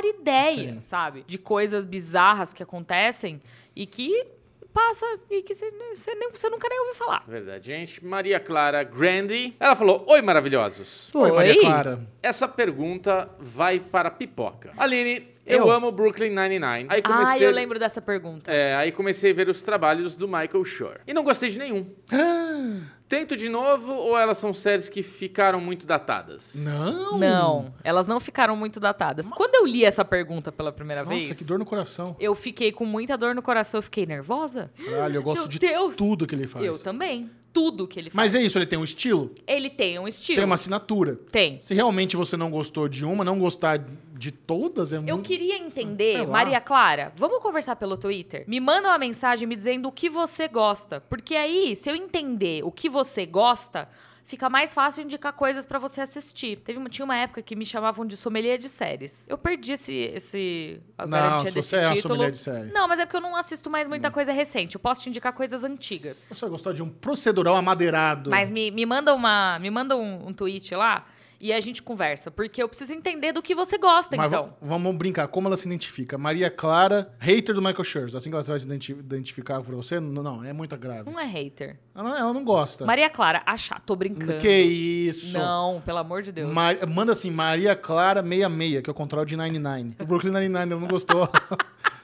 ideia, Sim. sabe? De coisas bizarras que acontecem e que passa e que você você nem- você nunca nem ouviu falar. Verdade, gente. Maria Clara Grandi. Ela falou: Oi, maravilhosos. Oi, Maria Clara. Essa pergunta vai para a pipoca. Aline, Eu, Eu? amo Brooklyn Nine-Nine. Aí Ah, comecei, eu lembro dessa pergunta. É, aí comecei a ver os trabalhos do Michael Schur. E não gostei de nenhum. Tento de novo ou elas são séries que ficaram muito datadas? Não. Não, elas não ficaram muito datadas. Quando eu li essa pergunta pela primeira Nossa, vez, que dor no coração. eu fiquei com muita dor no coração, eu fiquei nervosa. Caralho, eu gosto Meu de Deus. tudo que ele faz. Eu também. Tudo que ele faz. Mas é isso, ele tem um estilo, Ele tem um estilo. tem uma assinatura. Tem. Se realmente você não gostou de uma, não gostar de todas é Eu muito... queria entender. Maria Clara, vamos conversar pelo Twitter? Me manda uma mensagem me dizendo o que você gosta. Porque aí, se eu entender o que você gosta, fica mais fácil indicar coisas pra você assistir. Teve uma, tinha uma época que me chamavam de sommelier de séries. Eu perdi esse, esse a Não, garantia se desse você é a título. sommelier de série. Não, mas é porque eu não assisto mais muita coisa recente. Eu posso te indicar coisas antigas. Você vai gostar de um procedural amadeirado. Mas me, me manda uma, me manda um, um tweet lá e a gente conversa, porque eu preciso entender do que você gosta, Mas então. va- vamos brincar, como ela se identifica? Maria Clara, hater do Michael Schurz. Assim que ela vai se identi- identificar por você? Não, não, é muito grave. Não é hater. Ela, não- ela não gosta. Maria Clara, achar, tô brincando. Que isso? Não, pelo amor de Deus. Mar- Manda assim, Maria Clara 66, que é o contrário de 99. O Brooklyn 99, ela não gostou.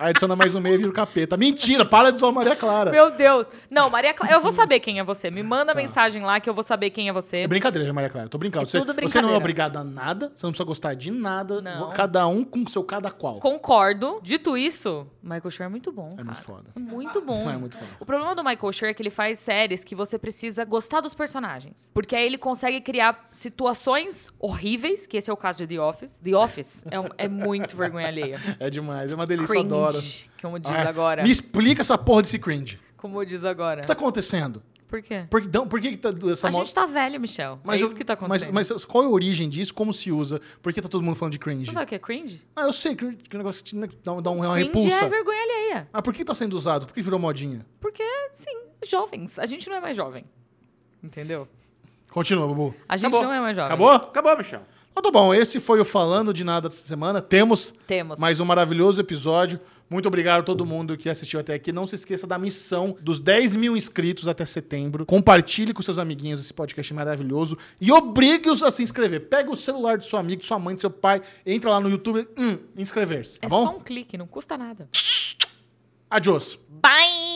Aí adiciona mais um meio e vira o capeta. Mentira, para de zoar Maria Clara. Meu Deus. Não, Maria Clara, eu vou saber quem é você. Me manda mensagem lá que eu vou saber quem é você. É brincadeira, Maria Clara. Tô brincando. É Você, tudo você não é brincadeira. obrigada a nada, você não precisa gostar de nada. Não. Cada um com o seu cada qual. Concordo. Dito isso, Michael Schur é muito bom, É cara. muito foda. É muito bom. É muito foda. O problema do Michael Schur é que ele faz séries que você precisa gostar dos personagens. Porque aí ele consegue criar situações horríveis, que esse é o caso de The Office. The Office é, um- é muito vergonha alheia. É demais, é uma delícia, eu adoro. Cringe, como diz Ah, agora. Me explica essa porra desse cringe. O Como diz agora. que tá acontecendo? Por quê? Por, que- então, por que, que tá essa A moda- gente tá velho, Michel. é eu- isso que tá acontecendo. Mas, mas qual é a origem disso? Como se usa? Por que tá todo mundo falando de cringe? Você sabe o que é cringe? Ah, eu sei que que negócio que dá, dá uma Cringe repulsa. é vergonha alheia. Ah, por que tá sendo usado? Por que virou modinha? Porque, sim, jovens. A gente não é mais jovem. Entendeu? Continua, Bubu. A gente Acabou. não é mais jovem. Acabou? Acabou, Michel. Então tá bom, esse foi o Falando de Nada dessa semana. Temos Temos. mais um maravilhoso episódio. Muito obrigado a todo mundo que assistiu até aqui. Não se esqueça da missão dos 10 mil inscritos até setembro. Compartilhe com seus amiguinhos esse podcast maravilhoso e obrigue-os a se inscrever. Pega o celular do seu amigo, sua mãe, do seu pai, entra lá no YouTube, hum, inscrever-se, tá É bom? só um clique, não custa nada. Adiós. Bye!